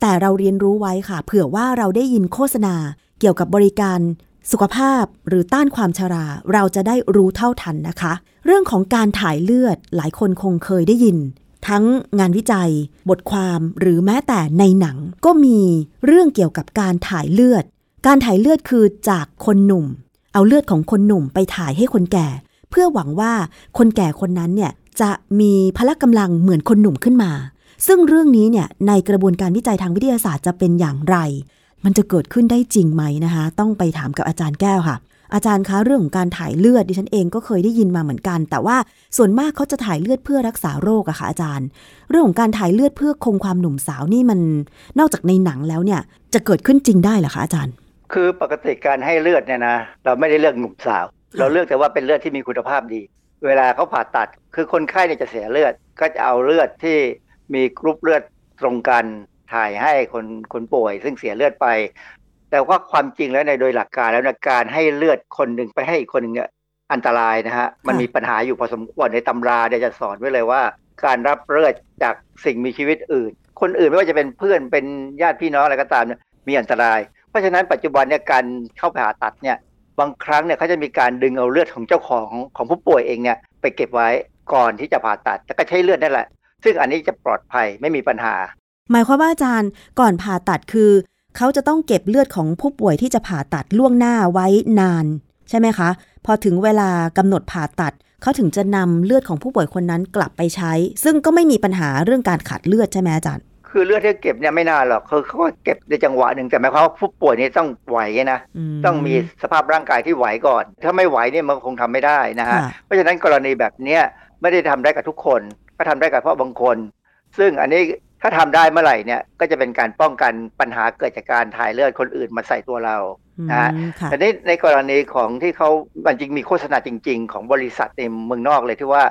Speaker 2: แต่เราเรียนรู้ไว้ค่ะ เผื่อว่าเราได้ยินโฆษณาเกี่ยวกับบริการ สุขภาพหรือต้านความชราเราจะได้รู้เท่าทันนะคะ เรื่องของการถ่ายเลือดหลายคนคงเคยได้ยิน ทั้งงานวิจัย บทความหรือแม้แต่ในหนังก็มีเรื่องเกี่ยวกับการถ่ายเลือด การถ่ายเลือดคือจากคนหนุ่ม เอาเลือดของคนหนุ่มไปถ่ายให้คนแก่ เพื่อหวังว่าคนแก่คนนั้นเนี่ยจะมีพละกำลังเหมือนคนหนุ่มขึ้นมา ซึ่งเรื่องนี้เนี่ยในกระบวนการวิจัยทางวิทยาศาสตร์จะเป็นอย่างไร มันจะเกิดขึ้นได้จริงไหมนะคะ ต้องไปถามกับอาจารย์แก้วค่ะ อาจารย์คะเรื่องของการถ่ายเลือดดิฉันเองก็เคยได้ยินมาเหมือนกัน แต่ว่าส่วนมากเขาจะถ่ายเลือดเพื่อรักษาโรคอะค่ะอาจารย์ เรื่องของการถ่ายเลือดเพื่อคงความหนุ่มสาวนี่มันนอกจากในหนังแล้วเนี่ย จะเกิดขึ้นจริงได้เหรอคะอาจารย์
Speaker 6: คือปกติการให้เลือดเนี่ยนะเราไม่ได้เลือกหนุ่มสาว เราเลือกแต่ว่าเป็นเลือดที่มีคุณภาพดี เวลาเขาผ่าตัด คือคนไข้เนี่ยจะเสียเลือดก็จะเอาเลือดที่มีกรุ๊ปเลือดตรงกัน ถ่ายให้คนคนป่วย ซึ่งเสียเลือดไป แต่ว่าความจริงแล้วในโดยหลักการแล้วนะการให้เลือดคนหนึ่งไปให้อีกคนหนึ่งเนี่ยอันตรายนะฮะมันมีปัญหาอยู่พอสมควรในตำราเนี่ยจะสอนไว้เลยว่า การรับเลือดจากสิ่งมีชีวิตอื่น คนอื่นไม่ว่าจะเป็นเพื่อนเป็นญาติพี่น้องอะไรก็ตามเนี่ยมีอันตราย เพราะฉะนั้นปัจจุบันเนี่ยการเข้าผ่าตัดเนี่ยบางครั้งเนี่ยเขาจะมีการดึงเอาเลือดของเจ้าของของผู้ป่วยเองเนี่ยไปเก็บไว้ก่อนที่จะผ่าตัดแล้วก็ใช้เลือดนั่นแหละ ซึ่งอันนี้จะปลอดภัยไม่มีปัญหา
Speaker 2: หมายความว่าอาจารย์ก่อนผ่าตัดคือ เขาจะต้องเก็บเลือดของผู้ป่วยที่จะผ่าตัดล่วงหน้าไว้นาน ใช่ไหมคะ พอถึงเวลากำหนดผ่าตัด เขาถึงจะนำเลือดของผู้ป่วยคนนั้นกลับไปใช้ ซึ่งก็ไม่มีปัญหาเรื่องการขาดเลือดใช่ไหมอาจารย์
Speaker 6: คือเลือดที่เก็บเนี่ยไม่นานหรอกคือเขาก็เก็บในจังหวะหนึ่งแต่หมายความว่าผู้ป่วยนี่ต้องไหวนะ ต้องมีสภาพร่างกายที่ไหวก่อน ถ้าไม่ไหวเนี่ยมันคงทำไม่ได้นะฮะ
Speaker 2: ค่ะ
Speaker 6: เพราะฉะนั้นกรณีแบบเนี้ยไม่ได้ทำได้กับทุกคน ก็ทำได้กับเฉพาะบางคน ซึ่งอันนี้ ถ้าทำได้เมื่อไหร่เนี่ยก็จะเป็นการป้องกันปัญหาเกิดจากการถ่ายเลือดคนอื่นมาใส่ตัวเรานะฮะ
Speaker 2: อืมค่ะ
Speaker 6: แต่ในในกรณีของที่เขามันจริงมีโฆษณาจริง ๆ ของบริษัทในเมืองนอกเลยที่ว่า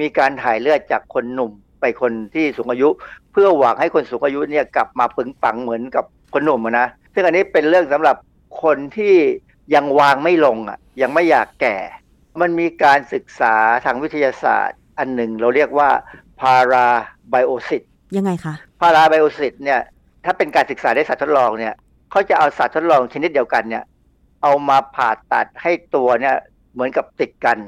Speaker 6: มีการถ่ายเลือดจากคนหนุ่มไปคนที่สูงอายุ เพื่อหวังให้คนสูงอายุเนี่ยกลับมาปึงปังเหมือนกับคนหนุ่มอะนะซึ่งอันนี้เป็นเรื่องสำหรับคนที่ยังวางไม่ลงอะยังไม่อยากแก่ มันมีการศึกษาทางวิทยาศาสตร์ อันหนึ่งเราเรียกว่าพาราไบโอซิส
Speaker 2: ยังไงคะ
Speaker 6: พาราไบโอซิสเนี่ย ถ้าเป็นการศึกษาในสัตว์ทดลองเนี่ยเขาจะเอาสัตว์ทดลองชนิดเดียวกันเนี่ย เอามาผ่าตัดให้ตัวเนี่ยเหมือนกับติดกัน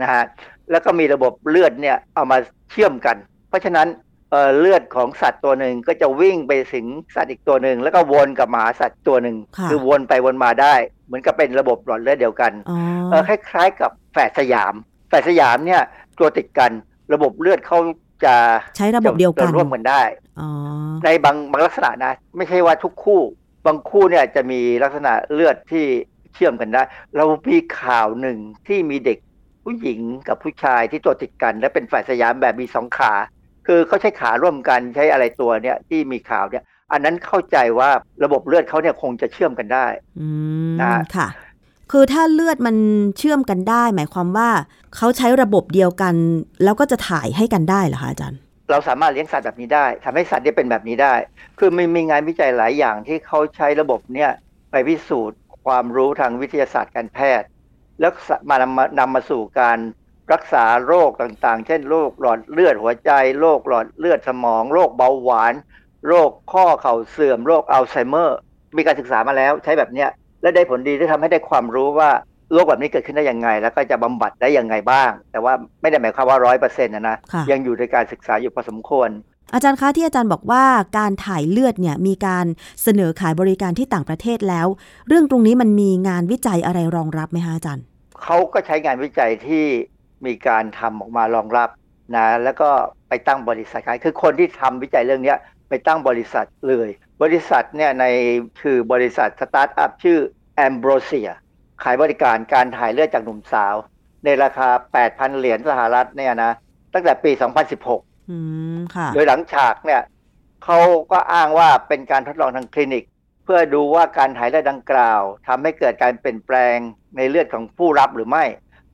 Speaker 6: นะฮะแล้วก็มีระบบเลือดเนี่ยเอามาเชื่อมกัน เพราะฉะนั้นเอ่อเลือดของสัตว์ตัวหนึ่งก็จะวิ่งไปถึงสัตว์อีกตัวหนึ่งแล้วก็วนกับหมาสัตว์ตัวหนึ่ง
Speaker 2: ค่ะ
Speaker 6: อวนไปวนมาได้ เหมือนกับเป็นระบบหลอดเลือดเดียวกัน
Speaker 2: อ๋อ
Speaker 6: เออคล้ายๆ กับแฝดสยาม แฝดสยามเนี่ยตัวติดกัน ระบบเลือดเขา จะ
Speaker 2: ใช้ระบบเดียวกัน
Speaker 6: จะร่วมกันได้
Speaker 2: อ๋อ
Speaker 6: ในบางบางลักษณะนะ ไม่ใช่ว่าทุกคู่ บางคู่เนี่ยจะมีลักษณะเลือดที่เชื่อมกันได้ เรามีข่าวหนึ่งที่มีเด็กผู้หญิงกับผู้ชายที่ตัวติดกัน และเป็นฝ่ายสยามแบบมีสองขา คือเขาใช้ขาร่วมกันใช้อะไรตัวเนี่ยที่มีข่าวเนี่ย อันนั้นเข้าใจว่าระบบเลือดเขาเนี่ยคงจะเชื่อมกันได้
Speaker 2: อืม
Speaker 6: นะ
Speaker 2: ค่ะ คือถ้าเลือดมันเชื่อมกันได้ หมายความว่าเขาใช้ระบบเดียวกัน แล้วก็จะถ่ายให้กันได้เหรอคะอาจารย์
Speaker 6: เราสามารถเลี้ยงสัตว์แบบนี้ได้ทำให้สัตว์ได้เป็นแบบนี้ได้ คือมีมีงานวิจัยหลายอย่างที่เขาใช้ระบบเนี่ยไปพิสูจน์ความรู้ทางวิทยาศาสตร์การแพทย์ แล้วมานำมานำมาสู่การรักษาโรคต่างๆ เช่นโรคหลอดเลือดหัวใจ โรคหลอดเลือดสมอง โรคเบาหวาน โรคข้อเข่าเสื่อม โรคอัลไซเมอร์ มีการศึกษามาแล้วใช้แบบเนี้ย และได้ผลดีที่ทำให้ได้ความรู้ว่าโรคแบบนี้เกิดขึ้นได้ยังไง แล้วก็จะบำบัดได้ยังไงบ้าง แต่ว่าไม่ได้หมายความว่าร้อยเปอร์เซ็นต์นะนะ
Speaker 2: ค่ะ
Speaker 6: ยังอยู่ในการศึกษาอยู่พอสมควร
Speaker 2: อาจารย์คะที่อาจารย์บอกว่าการถ่ายเลือดเนี่ยมีการเสนอขายบริการที่ต่างประเทศแล้ว เรื่องตรงนี้มันมีงานวิจัยอะไรรองรับไหมคะอาจารย์
Speaker 6: เขาก็ใช้งานวิจัยที่มีการทำออกมารองรับนะแล้วก็ไปตั้งบริษัทขายคือคนที่ทำวิจัยเรื่องเนี้ย ไปตั้งบริษัทเลย บริษัทเนี่ยในคือบริษัทสตาร์ทอัพชื่อ Ambrosia ขายบริการการถ่ายเลือดจากหนุ่มสาว ในราคา 8,000 เหรียญสหรัฐเนี่ยนะตั้งแต่ปี 2016
Speaker 2: อืมค่ะ
Speaker 6: โดยหลังฉากเนี่ยเขาก็อ้างว่าเป็นการทดลองทางคลินิก เพื่อดูว่าการถ่ายเลือดดังกล่าวทำให้เกิดการเปลี่ยนแปลงในเลือดของผู้รับหรือไม่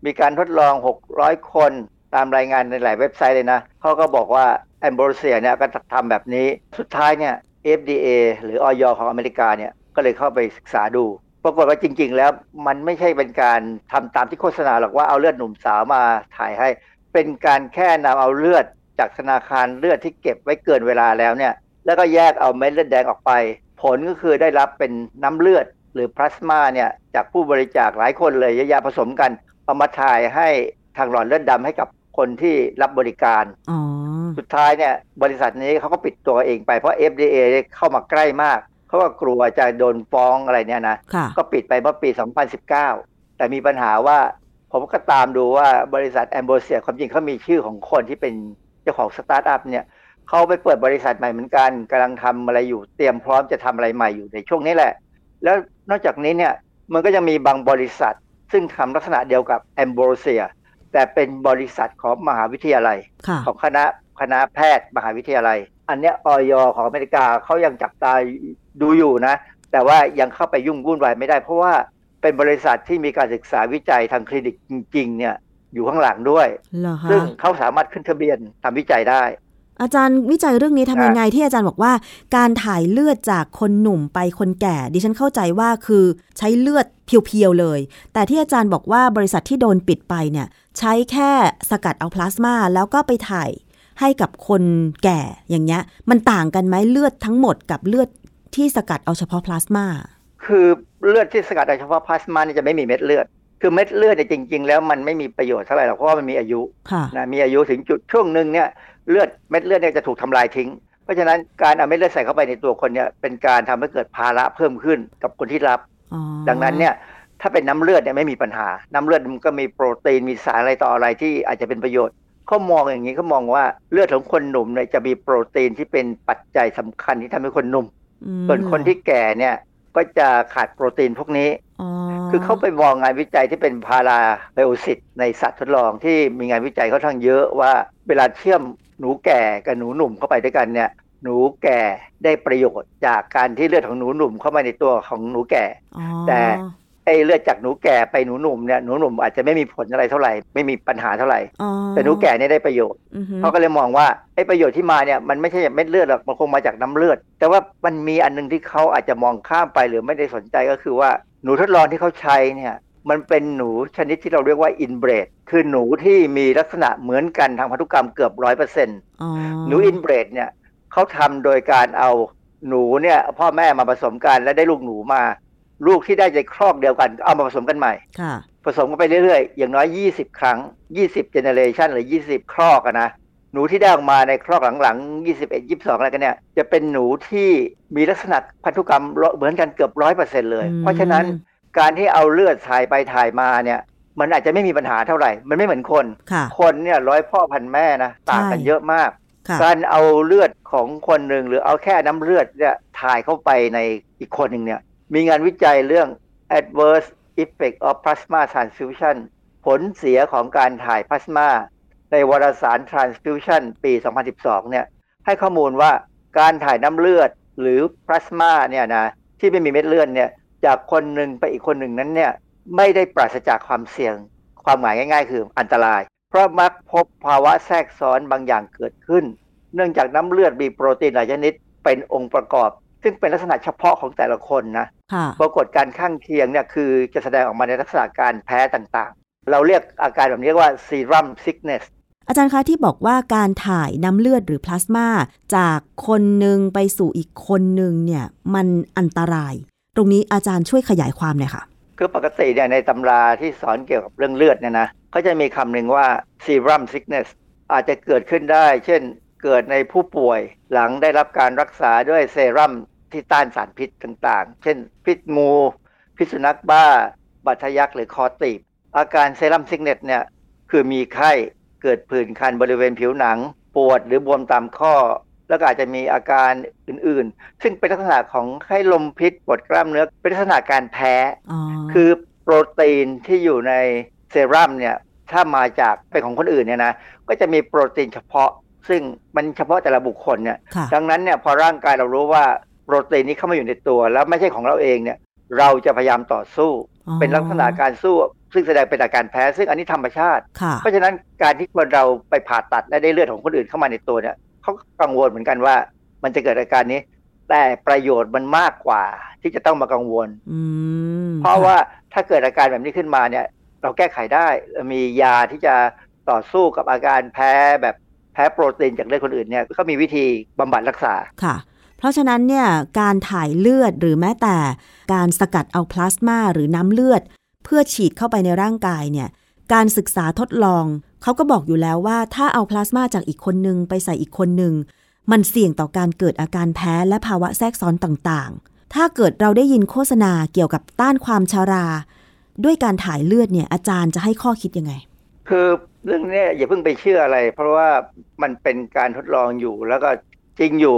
Speaker 6: มีการทดลอง 600 คน ตามรายงานในหลายเว็บไซต์เลยนะเขาก็บอกว่าแอมโบรเซียเนี่ยก็ทำแบบนี้ สุดท้ายเนี่ย FDA หรือออยของอเมริกาเนี่ยก็เลยเข้าไปศึกษาดู ปรากฏว่าจริง ๆ แล้วมันไม่ใช่เป็นการทำตามที่โฆษณาหรอกว่าเอาเลือดหนุ่มสาวมาถ่ายให้ เป็นการแค่นำเอาเลือดจากธนาคารเลือดที่เก็บไว้เกินเวลาแล้วเนี่ยแล้วก็แยกเอาเม็ดเลือดแดงออกไป ผลก็คือได้รับเป็นน้ำเลือดหรือพลาสมาเนี่ยจากผู้บริจาคหลายคนเลยเยอะแยะผสมกัน เอามาถ่ายให้ทางหลอดเลือดดำให้กับ คนที่รับบริการ
Speaker 2: อ๋อ
Speaker 6: สุดท้ายเนี่ยบริษัทนี้เขาก็ปิดตัวเองไปเพราะ FDA เข้ามาใกล้มาก เขาก็กลัวจะโดนฟ้องอะไรเนี่ยนะ
Speaker 2: ค่ะ
Speaker 6: ก็ปิดไปเมื่อปี 2019 แต่มีปัญหาว่าผมก็ตามดูว่าบริษัท Ambrosia ความจริงเขามีชื่อของคนที่เป็นเจ้าของสตาร์ทอัพเนี่ยเขาไปเปิดบริษัทใหม่เหมือนกันกำลังทำอะไรอยู่เตรียมพร้อมจะทำอะไรใหม่อยู่ในช่วงนี้แหละ แล้วนอกจากนี้เนี่ยมันก็ยังมีบางบริษัทซึ่งทำลักษณะเดียวกับ Ambrosia แต่เป็นบริษัทของมหาวิทยาลัย
Speaker 2: ค่ะ
Speaker 6: ของคณะคณะแพทย์มหาวิทยาลัย อันเนี้ยออยของอเมริกาเขายังจับตาดูอยู่นะ แต่ว่ายังเข้าไปยุ่งวุ่นวายไม่ได้ เพราะว่าเป็นบริษัทที่มีการศึกษาวิจัยทางคลินิกจริง ๆ เนี่ยอยู่ข้างหลังด้วย
Speaker 2: เหรอคะ
Speaker 6: ซึ่งเขาสามารถขึ้นทะเบียนทำวิจัยได้
Speaker 2: อาจารย์วิจัยเรื่องนี้ทำยังไงที่อาจารย์บอกว่า การถ่ายเลือดจากคนหนุ่มไปคนแก่ ดิฉันเข้าใจว่าคือใช้เลือดเพียวๆเลย แต่ที่อาจารย์บอกว่าบริษัทที่โดนปิดไปเนี่ย ใช้แค่สกัดเอาพลาสมาแล้วก็ไปถ่ายให้กับคนแก่อย่างเงี้ย มันต่างกันไหมเลือดทั้งหมดกับเลือดที่สกัดเอาเฉพาะพลาสมา
Speaker 6: คือเลือดที่สกัดโดยเฉพาะพลาสมาเนี่ยจะไม่มีเม็ดเลือดคือเม็ดเลือดเนี่ยจริง ๆ แล้วมันไม่มีประโยชน์เท่าไหร่หรอกเพราะว่ามันมีอายุ
Speaker 2: ค่ะ
Speaker 6: นะมีอายุถึงจุดช่วงหนึ่งเนี่ย เลือดเม็ดเลือดเนี่ยจะถูกทำลายทิ้ง เพราะฉะนั้นการเอาเม็ดเลือดใส่เข้าไปในตัวคนเนี่ยเป็นการทำให้เกิดภาระเพิ่มขึ้นกับคนที่รับ
Speaker 2: อ๋อ
Speaker 6: ดังนั้นเนี่ยถ้าเป็นน้ำเลือดเนี่ยไม่มีปัญหา น้ำเลือดมันก็มีโปรตีนมีสารอะไรต่ออะไรที่อาจจะเป็นประโยชน์เขามองอย่างนี้เขามองว่าเลือดของคนหนุ่มเนี่ยจะมีโปรตีนที่เป็นปัจจัยสำคัญที่ทำให้คนหนุ่ม
Speaker 2: ม
Speaker 6: ส่วนคนที่แก่เนี่ยก็จะขาดโปรตีนพวกนี้
Speaker 2: อ๋อ
Speaker 6: คือเขาไปมองงานวิจัยที่เป็นพาราไบโอซิตในสัตว์ทดลองที่มีงานวิจัยค่อนข้างเยอะว่า เวลาเชื่อมหนูแก่กับหนูหนุ่มเข้าไปด้วยกันเนี่ยหนูแก่ได้ประโยชน์จากการที่เลือดของหนูหนุ่มเข้ามาในตัวของหนูแก่
Speaker 2: อ๋อ
Speaker 6: แต่ไอ้เลือดจากหนูแก่ไปหนูหนุ่มเนี่ยหนูหนุ่มอาจจะไม่มีผลอะไรเท่าไหร่ไม่มีปัญหาเท่าไหร่
Speaker 2: อ๋อ
Speaker 6: แต่หนูแก่เนี่ยได้ประโยชน์
Speaker 2: อือฮึ
Speaker 6: เขาก็เลยมองว่าไอ้ประโยชน์ที่มาเนี่ยมันไม่ใช่เม็ดเลือดหรอกมันคงมาจากน้ำเลือด แต่ว่ามันมีอันหนึงที่เขาอาจจะมองข้ามไปหรือไม่ได้สนใจก็คือว่าหนูทดลองที่เขาใช้เนี่ย มันเป็นหนูชนิดที่เราเรียกว่าอินเบรดคือหนูที่มีลักษณะเหมือนกันทางพันธุกรรมเกือบร้อยเปอร์เซ็นต์
Speaker 2: อ๋อ
Speaker 6: หนูอินเบรดเนี่ยเขาทำโดยการเอาหนูเนี่ย พ่อแม่มาผสมกันแล้วได้ลูกหนูมา ลูกที่ได้ในครอกเดียวกันก็เอามาผสมกันใหม่
Speaker 2: ค่ะ
Speaker 6: ผสมกันไปเรื่อยๆ อย่างน้อย 20 ครั้ง 20 generation หรือ 20 ครอกอะนะหนูที่ได้ออกมาในครอกหลังๆ 21 22 อะไรกันเนี่ย จะเป็นหนูที่มีลักษณะพันธุกรรมเหมือนกันเกือบร้อยเปอร์เซ็นต์เลย
Speaker 2: อืม
Speaker 6: เพราะฉะนั้น การที่เอาเลือดถ่ายไปถ่ายมาเนี่ยมันอาจจะไม่มีปัญหาเท่าไหร่ มันไม่เหมือนคน
Speaker 2: ค่ะ
Speaker 6: คนเนี่ยร้อยพ่อพันแม่นะต่างกัน
Speaker 2: ใช่
Speaker 6: เยอะมาก
Speaker 2: ค่ะ
Speaker 6: การเอาเลือดของคนหนึ่งหรือเอาแค่น้ำเลือดเนี่ยถ่ายเข้าไปในอีกคนหนึ่งเนี่ย มีงานวิจัยเรื่อง adverse effect of plasma transfusion ผลเสียของการถ่ายพลาสมาในวารสาร transfusion ปี 2012 เนี่ย ให้ข้อมูลว่าการถ่ายน้ำเลือดหรือพลาสมาเนี่ยนะที่ไม่มีเม็ดเลือดเนี่ย จากคนหนึ่งไปอีกคนหนึ่งนั้นเนี่ยไม่ได้ปราศจากความเสี่ยง ความหมายง่าย ๆ คืออันตราย เพราะมักพบภาวะแทรกซ้อนบางอย่างเกิดขึ้น เนื่องจากน้ำเลือดมีโปรตีนหลายชนิดเป็นองค์ประกอบ ซึ่งเป็นลักษณะเฉพาะของแต่ละคนนะ
Speaker 2: ค่ะ
Speaker 6: ปรากฏการข้างเคียงเนี่ยคือจะแสดงออกมาในลักษณะการแพ้ต่างๆ เราเรียกอาการแบบนี้ว่า serum sickness
Speaker 2: อาจารย์คะที่บอกว่าการถ่ายน้ำเลือดหรือพลาสมาจากคนหนึ่งไปสู่อีกคนหนึ่งเนี่ยมันอันตราย ตรงนี้อาจารย์ช่วยขยายความหน่อยค่ะ
Speaker 6: คือปกติเนี่ยในตำราที่สอนเกี่ยวกับเรื่องเลือดเนี่ยนะเขาจะมีคำหนึ่งว่า serum sickness อาจจะเกิดขึ้นได้ เช่นเกิดในผู้ป่วยหลังได้รับการรักษาด้วยเซรั่มที่ต้านสารพิษต่างๆ เช่น พิษงู พิษสุนัขบ้า บัตทะยักหรือคอตีบ อาการเซรั่มซิกเนตเนี่ยคือมีไข้ เกิดผื่นคันบริเวณผิวหนัง ปวดหรือบวมตามข้อ แล้วก็อาจจะมีอาการอื่นๆ ซึ่งเป็นลักษณะของไข้ลมพิษปวดกล้ามเนื้อ เป็นลักษณะการแพ้
Speaker 2: อ๋อ
Speaker 6: คือโปรตีนที่อยู่ในเซรั่มเนี่ย ถ้ามาจากเป็นของคนอื่นเนี่ยนะ ก็จะมีโปรตีนเฉพาะ ซึ่งมันเฉพาะแต่ละบุคคลเนี่ย
Speaker 2: ค่ะ
Speaker 6: ดังนั้นเนี่ยพอร่างกายเรารู้ว่าโปรตีนนี้เข้ามาอยู่ในตัว แล้วไม่ใช่ของเราเองเนี่ย เราจะพยายามต่อสู้
Speaker 2: อ๋อ
Speaker 6: เป็นลักษณะการสู้ซึ่งแสดงเป็นอาการแพ้ซึ่งอันนี้ธรรมชาติ
Speaker 2: ค่ะ
Speaker 6: เพราะฉะนั้นการที่คนเราไปผ่าตัดและได้เลือดของคนอื่นเข้ามาในตัวเนี่ย เขาก็กังวลเหมือนกันว่า มันจะเกิดอาการนี้ แต่ประโยชน์มันมากกว่า ที่จะต้องมากังวล
Speaker 2: อืม
Speaker 6: เพราะว่าถ้าเกิดอาการแบบนี้ขึ้นมาเนี่ย เราแก้ไขได้มียาที่จะต่อสู้กับอาการแพ้แบบแพ้โปรตีนจากเลือดคนอื่นเนี่ยก็มีวิธีบำบัดรักษา
Speaker 2: ค่ะ เพราะฉะนั้นเนี่ยการถ่ายเลือดหรือแม้แต่การสกัดเอาพลาสมาหรือน้ำเลือด เพื่อฉีดเข้าไปในร่างกายเนี่ย การศึกษาทดลอง เขาก็บอกอยู่แล้วว่าถ้าเอาพลาสมาจากอีกคนหนึ่งไปใส่อีกคนหนึ่งมันเสี่ยงต่อการเกิดอาการแพ้และภาวะแทรกซ้อนต่างๆ ถ้าเกิดเราได้ยินโฆษณาเกี่ยวกับต้านความชารา ด้วยการถ่ายเลือดเนี่ยอาจารย์จะให้ข้อคิดยังไง
Speaker 6: คือเรื่องนี้อย่าเพิ่งไปเชื่ออะไร เพราะว่ามันเป็นการทดลองอยู่แล้วก็จริงอยู่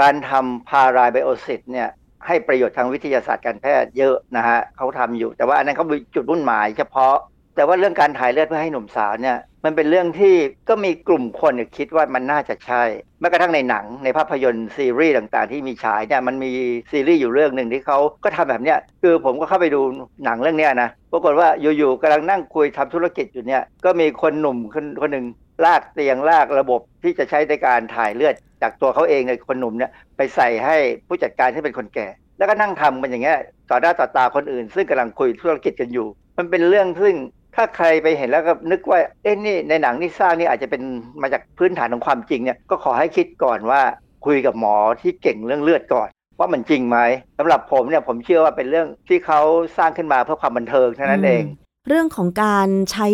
Speaker 6: การทำพาราไบโอซิสเนี่ยให้ประโยชน์ทางวิทยาศาสตร์การแพทย์เยอะนะฮะเขาทำอยู่ แต่ว่าอันนั้นเขาจุดมุ่งหมายเฉพาะ แต่ว่าเรื่องการถ่ายเลือดเพื่อให้หนุ่มสาวเนี่ยมันเป็นเรื่องที่ก็มีกลุ่มคนคิดว่ามันน่าจะใช่แม้กระทั่งในหนังในภาพยนตร์ซีรีส์ต่างๆ ที่มีฉายเนี่ยมันมีซีรีส์อยู่เรื่องหนึ่งที่เขาก็ทำแบบเนี้ยคือผมก็เข้าไปดูหนังเรื่องเนี้ยนะปรากฏว่าอยู่ๆกำลังนั่งคุยทำธุรกิจอยู่เนี่ยก็มีคนหนุ่มคนคนหนึ่งลากเตียงลากระบบที่จะใช้ในการถ่ายเลือด จากตัวเขาเองในคนหนุ่มเนี่ยไปใส่ให้ผู้จัดการที่เป็นคนแก่ แล้วก็นั่งทำมันอย่างเงี้ยต่อหน้าต่อตาคนอื่น ซึ่งกำลังคุยธุรกิจกันอยู่ มันเป็นเรื่องซึ่ง ถ้าใครไปเห็นแล้วก็นึกว่าเอ๊ะนี่ในหนังที่สร้างนี่อาจจะเป็นมาจากพื้นฐานของความจริงเนี่ยก็ขอให้คิดก่อนว่าคุยกับหมอที่เก่งเรื่องเลือดก่อน ว่ามันจริงไหมสำหรับผมเนี่ยผมเชื่อว่าเป็นเรื่องที่เขาสร้างขึ้นมาเพื่อความบันเทิงเท่านั้นเอง
Speaker 2: เรื่องของการใช้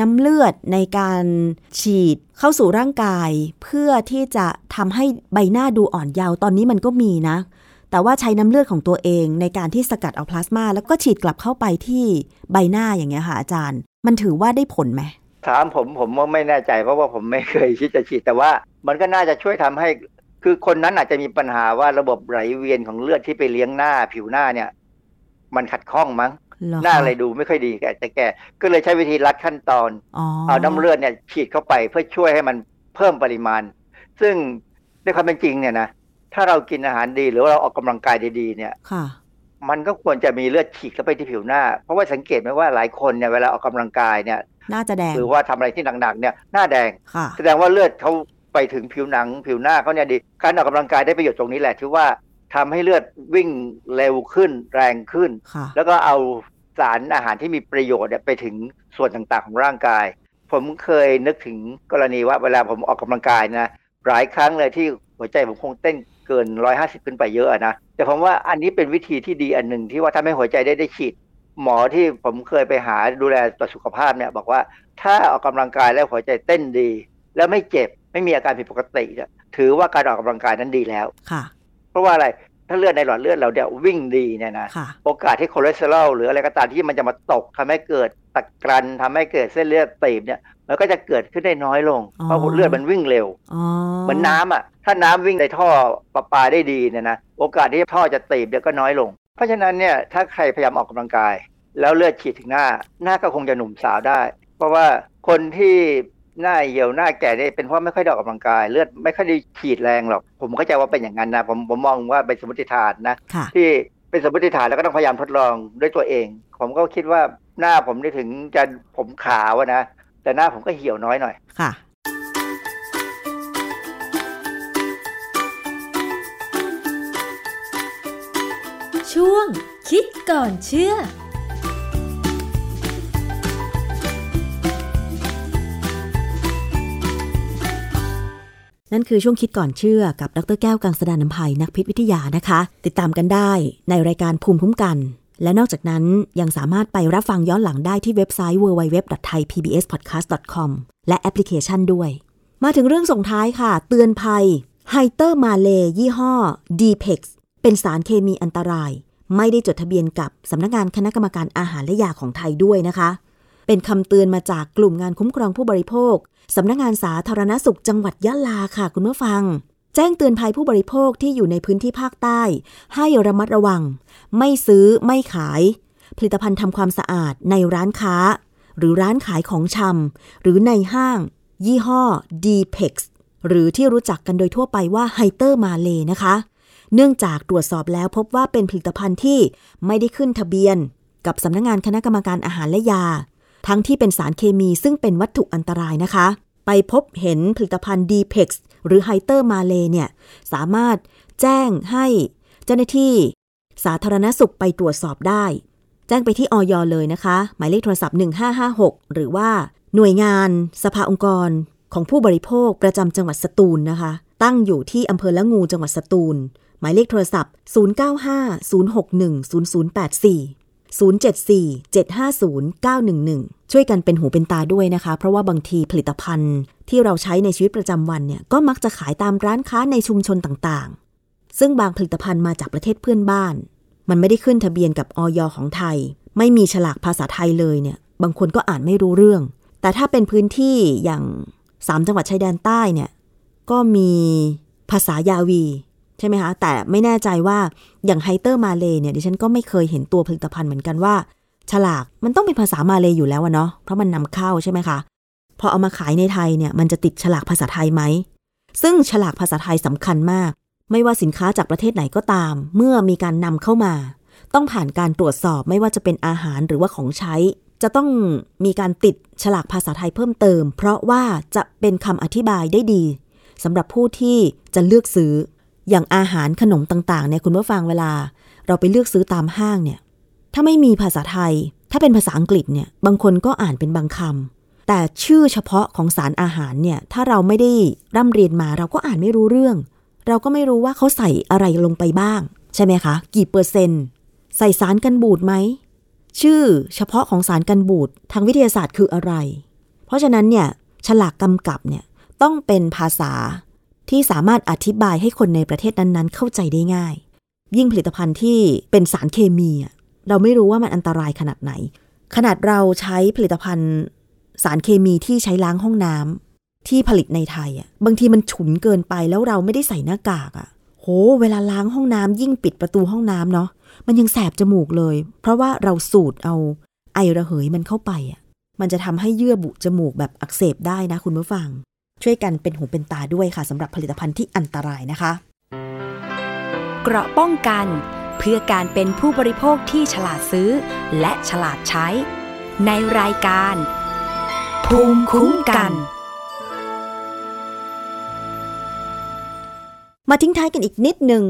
Speaker 2: น้ำเลือดในการฉีดเข้าสู่ร่างกาย เพื่อที่จะทำให้ใบหน้าดูอ่อนเยาว์ตอนนี้มันก็มีนะ แต่ว่าใช้น้ำเลือดของตัวเองในการที่สกัดเอาพลาสมาแล้วก็ฉีดกลับเข้าไปที่ใบหน้าอย่างเงี้ยค่ะอาจารย์ มันถือว่าได้ผลไหม
Speaker 6: ถามผมผมว่าไม่แน่ใจเพราะว่าผมไม่เคยคิดจะฉีดแต่ว่า มันก็น่าจะช่วยทำให้ คือคนนั้นอาจจะมีปัญหาว่าระบบไหลเวียนของเลือดที่ไปเลี้ยงหน้าผิวหน้าเนี่ย มันขัดข้องมั้ง
Speaker 2: เหรอ
Speaker 6: หน้า
Speaker 2: คะ
Speaker 6: เลยดูไม่ค่อยดีแกแต่แกก็เลยใช้วิธีลัดขั้นตอน
Speaker 2: อ๋อ
Speaker 6: เอาน้ำเลือดเนี่ยฉีดเข้าไปเพื่อช่วยให้มันเพิ่มปริมาณ ซึ่งในความเป็นจริงเนี่ยนะถ้าเรากินอาหารดีหรือว่าเราออกกำลังกายดีๆเนี่ย
Speaker 2: ค่ะ
Speaker 6: มันก็ควรจะมีเลือดฉีดเข้าไปที่ผิวหน้า เพราะว่าสังเกตไหมว่าหลายคนเนี่ยเวลาออกกำลังกายเนี่ย
Speaker 2: น่าจะแดง
Speaker 6: หรือว่าทำอะไรที่หนักๆเนี่ยหน้าแดง
Speaker 2: ค่ะ
Speaker 6: แสดงว่าเลือดเขาไปถึงผิวหนังผิวหน้าเขาเนี่ยดีการออกกำลังกายได้ประโยชน์ตรงนี้แหละที่ว่าทำให้เลือดวิ่งเร็วขึ้นแรงขึ้น
Speaker 2: ค่ะ
Speaker 6: แล้วก็เอาสารอาหารที่มีประโยชน์เนี่ยไปถึงส่วนต่างๆของร่างกาย ผมเคยนึกถึงกรณีว่าเวลาผมออกกำลังกายนะหลายครั้งเลยที่หัวใจผมคงเต้นเกิน 150 ขึ้นไปเยอะอะนะ แต่ผมว่าอันนี้เป็นวิธีที่ดีอันหนึ่งที่ว่าทำให้หัวใจได้ได้ฉีด หมอที่ผมเคยไปหาดูแลต่อสุขภาพเนี่ยบอกว่าถ้าออกกำลังกายแล้วหัวใจเต้นดี แล้วไม่เจ็บไม่มีอาการผิดปกติเนี่ยถือว่าการออกกำลังกายนั้นดีแล้ว
Speaker 2: ค่ะ
Speaker 6: เพราะว่าอะไร ถ้าเลือดในหลอดเลือดเราเนี่ยวิ่งดีเนี่ยนะ
Speaker 2: ค่ะ
Speaker 6: โอกาสที่คอเลสเตอรอลหรืออะไรก็ตามที่มันจะมาตกทำให้เกิดตะกรันทำให้เกิดเส้นเลือดตีบเนี่ยมันก็จะเกิดขึ้นได้น้อยลง
Speaker 2: อ๋อ
Speaker 6: เพราะเลือดมันวิ่งเร็ว
Speaker 2: อ๋อ
Speaker 6: เหมือนน้ำอะ ถ้าน้ำวิ่งในท่อประปาได้ดีเนี่ยนะโอกาสที่ท่อจะตีบเนี่ยก็น้อยลง เพราะฉะนั้นเนี่ยถ้าใครพยายามออกกำลังกาย แล้วเลือดฉีดถึงหน้าหน้าก็คงจะหนุ่มสาวได้ เพราะว่าคนที่ หน้าเหี่ยวหน้าแก่เนี่ยเป็นเพราะไม่ค่อยได้ออกกำลังกาย เลือดไม่ค่อยได้ฉีดแรงหรอก ผมเข้าใจว่าเป็นอย่างนั้นนะผมผมมองว่าเป็นสมมติฐานนะ
Speaker 2: ค่ะ
Speaker 6: ที่เป็นสมมติฐานแล้วก็ต้องพยายามทดลองด้วยตัวเอง ผมก็คิดว่าหน้าผมนี่ถึงจะผมขาวอะนะแต่หน้าผมก็เหี่ยวน้อยหน่อย
Speaker 2: ค่ะ
Speaker 5: ช่วงคิดก่อนเชื่อ
Speaker 2: นั่นคือช่วงคิดก่อนเชื่อกับดร.แก้วกังสดาลอำไพนักพิษวิทยานะคะ ติดตามกันได้ในรายการภูมิคุ้มกัน และนอกจากนั้นยังสามารถไปรับฟังย้อนหลังได้ที่เว็บไซต์ www.thaipbspodcast.com และแอปพลิเคชันด้วย มาถึงเรื่องส่งท้ายค่ะ เตือนภัยไฮเตอร์มาเลยี่ห้อ d p e x เป็นสารเคมีอันตราย ไม่ได้จดทะเบียนกับสำนักงานคณะกรรมการอาหารและยาของไทยด้วยนะคะ เป็นคำเตือนมาจากกลุ่มงานคุ้มครองผู้บริโภค สำนักงานสาธารณสุขจังหวัดยะลาค่ะคุณผู้ฟัง แจ้งเตือนภัยผู้บริโภคที่อยู่ในพื้นที่ภาคใต้ ให้ระมัดระวัง ไม่ซื้อไม่ขาย ผลิตภัณฑ์ทำความสะอาดในร้านค้า หรือร้านขายของชำหรือในห้าง ยี่ห้อ d p e x หรือที่รู้จักกันโดยทั่วไปว่าไฮเตอร์มาเลนะคะ เนื่องจากตรวจสอบแล้วพบว่าเป็นผลิตภัณฑ์ที่ไม่ได้ขึ้นทะเบียน กับสำนักงานคณะกรรมการอาหารและยา ทั้งที่เป็นสารเคมีซึ่งเป็นวัตถุอันตรายนะคะ ไปพบเห็นผลิตภัณฑ์ d p e x หรือไฮเตอร์มาเลเนี่ย สามารถแจ้งให้เจ้าหน้าที่ สาธารณสุขไปตรวจสอบได้ แจ้งไปที่ออยเลยนะคะ หมายเลขโทรศัพท์ 1556 หรือว่าหน่วยงานสภาองค์กรของผู้บริโภคประจำจังหวัดสตูลนะคะ ตั้งอยู่ที่อำเภอละงูจังหวัดสตูล หมายเลขโทรศัพท์ 074 750 911 ช่วยกันเป็นหูเป็นตาด้วยนะคะ เพราะว่าบางทีผลิตภัณฑ์ที่เราใช้ในชีวิตประจำวันเนี่ยก็มักจะขายตามร้านค้าในชุมชนต่างๆ ซึ่งบางผลิตภัณฑ์มาจากประเทศเพื่อนบ้าน มันไม่ได้ขึ้นทะเบียนกับออยของไทย ไม่มีฉลากภาษาไทยเลยเนี่ย บางคนก็อ่านไม่รู้เรื่อง แต่ถ้าเป็นพื้นที่อย่างสามจังหวัดชายแดนใต้เนี่ยก็มีภาษายาวี ใช่ไหมคะ แต่ไม่แน่ใจว่าอย่างไฮเตอร์มาเลเนี่ยดิฉันก็ไม่เคยเห็นตัวผลิตภัณฑ์เหมือนกันว่า ฉลากมันต้องเป็นภาษามาเลอยู่แล้วอะเนาะเพราะมันนำเข้าใช่ไหมคะพอเอามาขายในไทยเนี่ยมันจะติดฉลากภาษาไทยไหมซึ่งฉลากภาษาไทยสำคัญมาก ไม่ว่าสินค้าจากประเทศไหนก็ตาม เมื่อมีการนำเข้ามา ต้องผ่านการตรวจสอบไม่ว่าจะเป็นอาหารหรือว่าของใช้ จะต้องมีการติดฉลากภาษาไทยเพิ่มเติม เพราะว่าจะเป็นคำอธิบายได้ดีสำหรับผู้ที่จะเลือกซื้อ อย่างอาหารขนมต่างๆเนี่ยคุณผู้ฟังเวลา เราไปเลือกซื้อตามห้างเนี่ย ถ้าไม่มีภาษาไทย ถ้าเป็นภาษาอังกฤษเนี่ย บางคนก็อ่านเป็นบางคำแต่ชื่อเฉพาะของสารอาหารเนี่ย ถ้าเราไม่ได้ร่ำเรียนมาเราก็อ่านไม่รู้เรื่อง เราก็ไม่รู้ว่าเขาใส่อะไรลงไปบ้าง ใช่ไหมคะ กี่เปอร์เซ็นต์ ใส่สารกันบูดไหม ชื่อเฉพาะของสารกันบูดทางวิทยาศาสตร์คืออะไร เพราะฉะนั้นเนี่ยฉลากกำกับเนี่ยต้องเป็นภาษา ที่สามารถอธิบายให้คนในประเทศนั้นๆ เข้าใจได้ง่าย ยิ่งผลิตภัณฑ์ที่เป็นสารเคมีเราไม่รู้ว่ามันอันตรายขนาดไหน ขนาดเราใช้ผลิตภัณฑ์สารเคมีที่ใช้ล้างห้องน้ำที่ผลิตในไทยอะบางทีมันฉุนเกินไปแล้วเราไม่ได้ใส่หน้ากากอะ โห เวลาล้างห้องน้ำยิ่งปิดประตูห้องน้ำเนาะมันยังแสบจมูกเลย เพราะว่าเราสูดเอาไอระเหยมันเข้าไปอะมันจะทำให้เยื่อบุจมูกแบบอักเสบได้นะคุณผู้ฟัง ช่วยกันเป็นหูเป็นตาด้วยค่ะสำหรับผลิตภัณฑ์ที่อันตรายนะคะ
Speaker 1: เกราะป้องกัน เพื่อการเป็นผู้บริโภคที่ฉลาดซื้อ และฉลาดใช้ ในรายการ ภูมิคุ้มกัน
Speaker 2: มาทิ้งท้ายกันอีกนิดหนึ่ง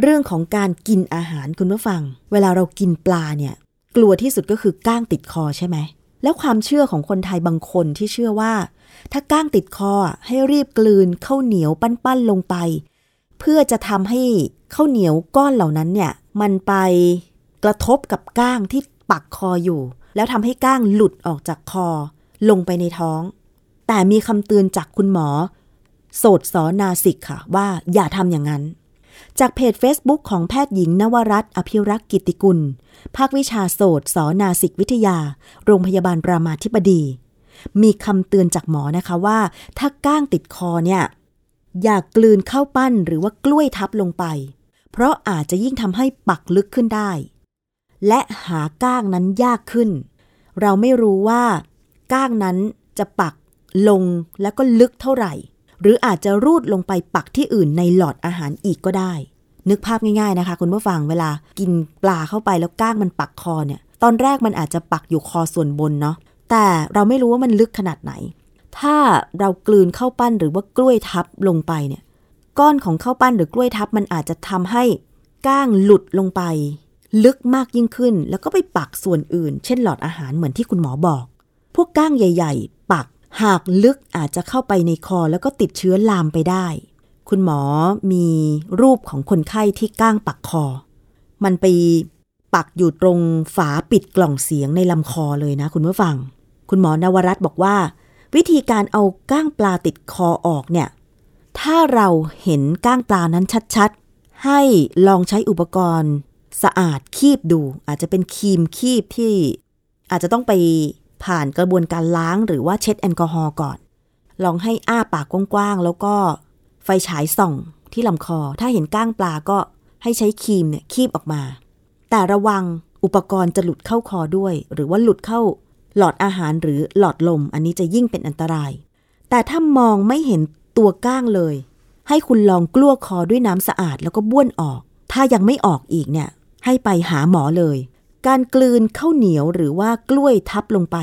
Speaker 2: เรื่องของการกินอาหารคุณผู้ฟัง เวลาเรากินปลาเนี่ย กลัวที่สุดก็คือก้างติดคอใช่ไหม แล้วความเชื่อของคนไทยบางคนที่เชื่อว่า ถ้าก้างติดคอให้รีบกลืนข้าวเหนียวปั้นๆลงไป เพื่อจะทำให้ข้าวเหนียวก้อนเหล่านั้นเนี่ยมันไปกระทบกับก้างที่ปักคออยู่ แล้วทำให้ก้างหลุดออกจากคอ ลงไปในท้อง แต่มีคำเตือนจากคุณหมอ โสดสอนาสิกค่ะว่าอย่าทำอย่างนั้น จากเพจ Facebook ของแพทย์หญิงนวรัตน์อภิรักษ์กิติกุล ภาควิชาโสดสอนาสิกวิทยา โรงพยาบาลรามาธิบดี มีคำเตือนจากหมอนะคะว่า ถ้าก้างติดคอเนี่ย อย่ากลืนข้าวปั้นหรือว่ากล้วยทับลงไป เพราะอาจจะยิ่งทำให้ปักลึกขึ้นได้ และหาก้างนั้นยากขึ้น เราไม่รู้ว่าก้างนั้นจะปักลงแล้วก็ลึกเท่าไหร่ หรืออาจจะรูดลงไปปักที่อื่นในหลอดอาหารอีกก็ได้ นึกภาพง่ายๆนะคะคุณผู้ฟังเวลากินปลาเข้าไปแล้วก้างมันปักคอเนี่ย ตอนแรกมันอาจจะปักอยู่คอส่วนบนเนาะ แต่เราไม่รู้ว่ามันลึกขนาดไหน ถ้าเรากลืนข้าวปั้นหรือว่ากล้วยทับลงไปเนี่ย ก้อนของข้าวปั้นหรือกล้วยทับมันอาจจะทำให้ก้างหลุดลงไป ลึกมากยิ่งขึ้น แล้วก็ไปปักส่วนอื่น เช่นหลอดอาหารเหมือนที่คุณหมอบอก พวกก้างใหญ่ ๆ ปักหากลึกอาจจะเข้าไปในคอแล้วก็ติดเชื้อลามไปได้ คุณหมอมีรูปของคนไข้ที่ก้างปักคอ มันไปปักอยู่ตรงฝาปิดกล่องเสียงในลำคอเลยนะคุณผู้ฟัง คุณหมอนวรัตน์บอกว่า วิธีการเอาก้างปลาติดคอออกเนี่ย ถ้าเราเห็นก้างปลานั้นชัดๆ ให้ลองใช้อุปกรณ์สะอาดคีบดู อาจจะเป็นครีมคีบที่อาจจะต้องไปผ่านกระบวนการล้างหรือว่าเช็ดแอลกอฮอล์ก่อน ลองให้อ้าปากกว้างๆ แล้วก็ไฟฉายส่องที่ลำคอ ถ้าเห็นก้างปลาก็ให้ใช้ครีมเนี่ยคีบออกมา แต่ระวังอุปกรณ์จะหลุดเข้าคอด้วย หรือว่าหลุดเข้า หลอดอาหารหรือหลอดลม อันนี้จะยิ่งเป็นอันตราย แต่ถ้ามองไม่เห็นตัวก้างเลย ให้คุณลองกลั้วคอด้วยน้ำสะอาดแล้วก็บ้วนออก ถ้ายังไม่ออกอีกเนี่ย ให้ไปหาหมอเลย การกลืนข้าวเหนียวหรือว่ากล้วยทับลงไป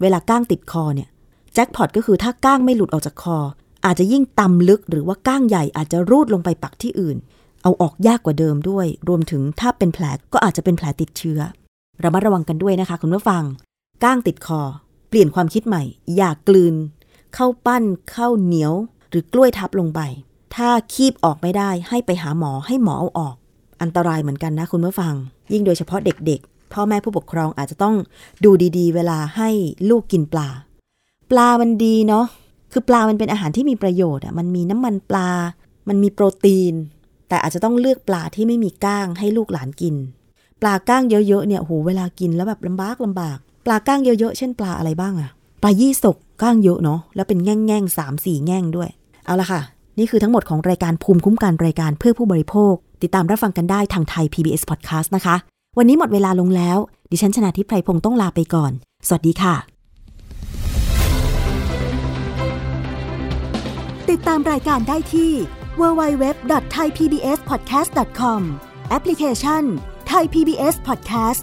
Speaker 2: เวลาก้างติดคอเนี่ยแจ็คพอตก็คือถ้าก้างไม่หลุดออกจากคอ อาจจะยิ่งตำลึกหรือว่าก้างใหญ่อาจจะรูดลงไปปักที่อื่น เอาออกยากกว่าเดิมด้วย รวมถึงถ้าเป็นแผลก็อาจจะเป็นแผลติดเชื้อระมัดระวังกันด้วยนะคะคุณผู้ฟัง ก้างติดคอ เปลี่ยนความคิดใหม่ อย่ากกลืน เข้าปั้นเข้าเหนียว หรือกล้วยทับลงไป ถ้าคีบออกไม่ได้ให้ไปหาหมอให้หมอเอาออก อันตรายเหมือนกันนะคุณผู้ฟัง ยิ่งโดยเฉพาะเด็กๆ พ่อแม่ผู้ปกครองอาจจะต้องดูดีๆ เวลาให้ลูกกินปลา ปลามันดีเนาะคือปลามันเป็นอาหารที่มีประโยชน์อะมันมีน้ำมันปลา มันมีโปรตีน แต่อาจจะต้องเลือกปลาที่ไม่มีก้างให้ลูกหลานกิน ปลาก้างเยอะๆเนี่ยโหเวลากินแล้วแบบลำบากลำบาก ปลาก้างเยอะๆ เช่นปลาอะไรบ้างอะปลายี่สกก้างเยอะเนาะแล้วเป็นแง่งแง่งสามสี่แง่งด้วย เอาละค่ะ นี่คือทั้งหมดของรายการภูมิคุ้มกันรายการเพื่อผู้บริโภค ติดตามรับฟังกันได้ทางไทย PBS Podcast นะคะ วันนี้หมดเวลาลงแล้ว ดิฉันชนะทิพไพรพงศ์ต้องลาไปก่อน สวัสดีค่ะ
Speaker 7: ติดตามรายการได้ที่ www.thaipbspodcast.com แอปพลิเคชัน Thai PBS Podcast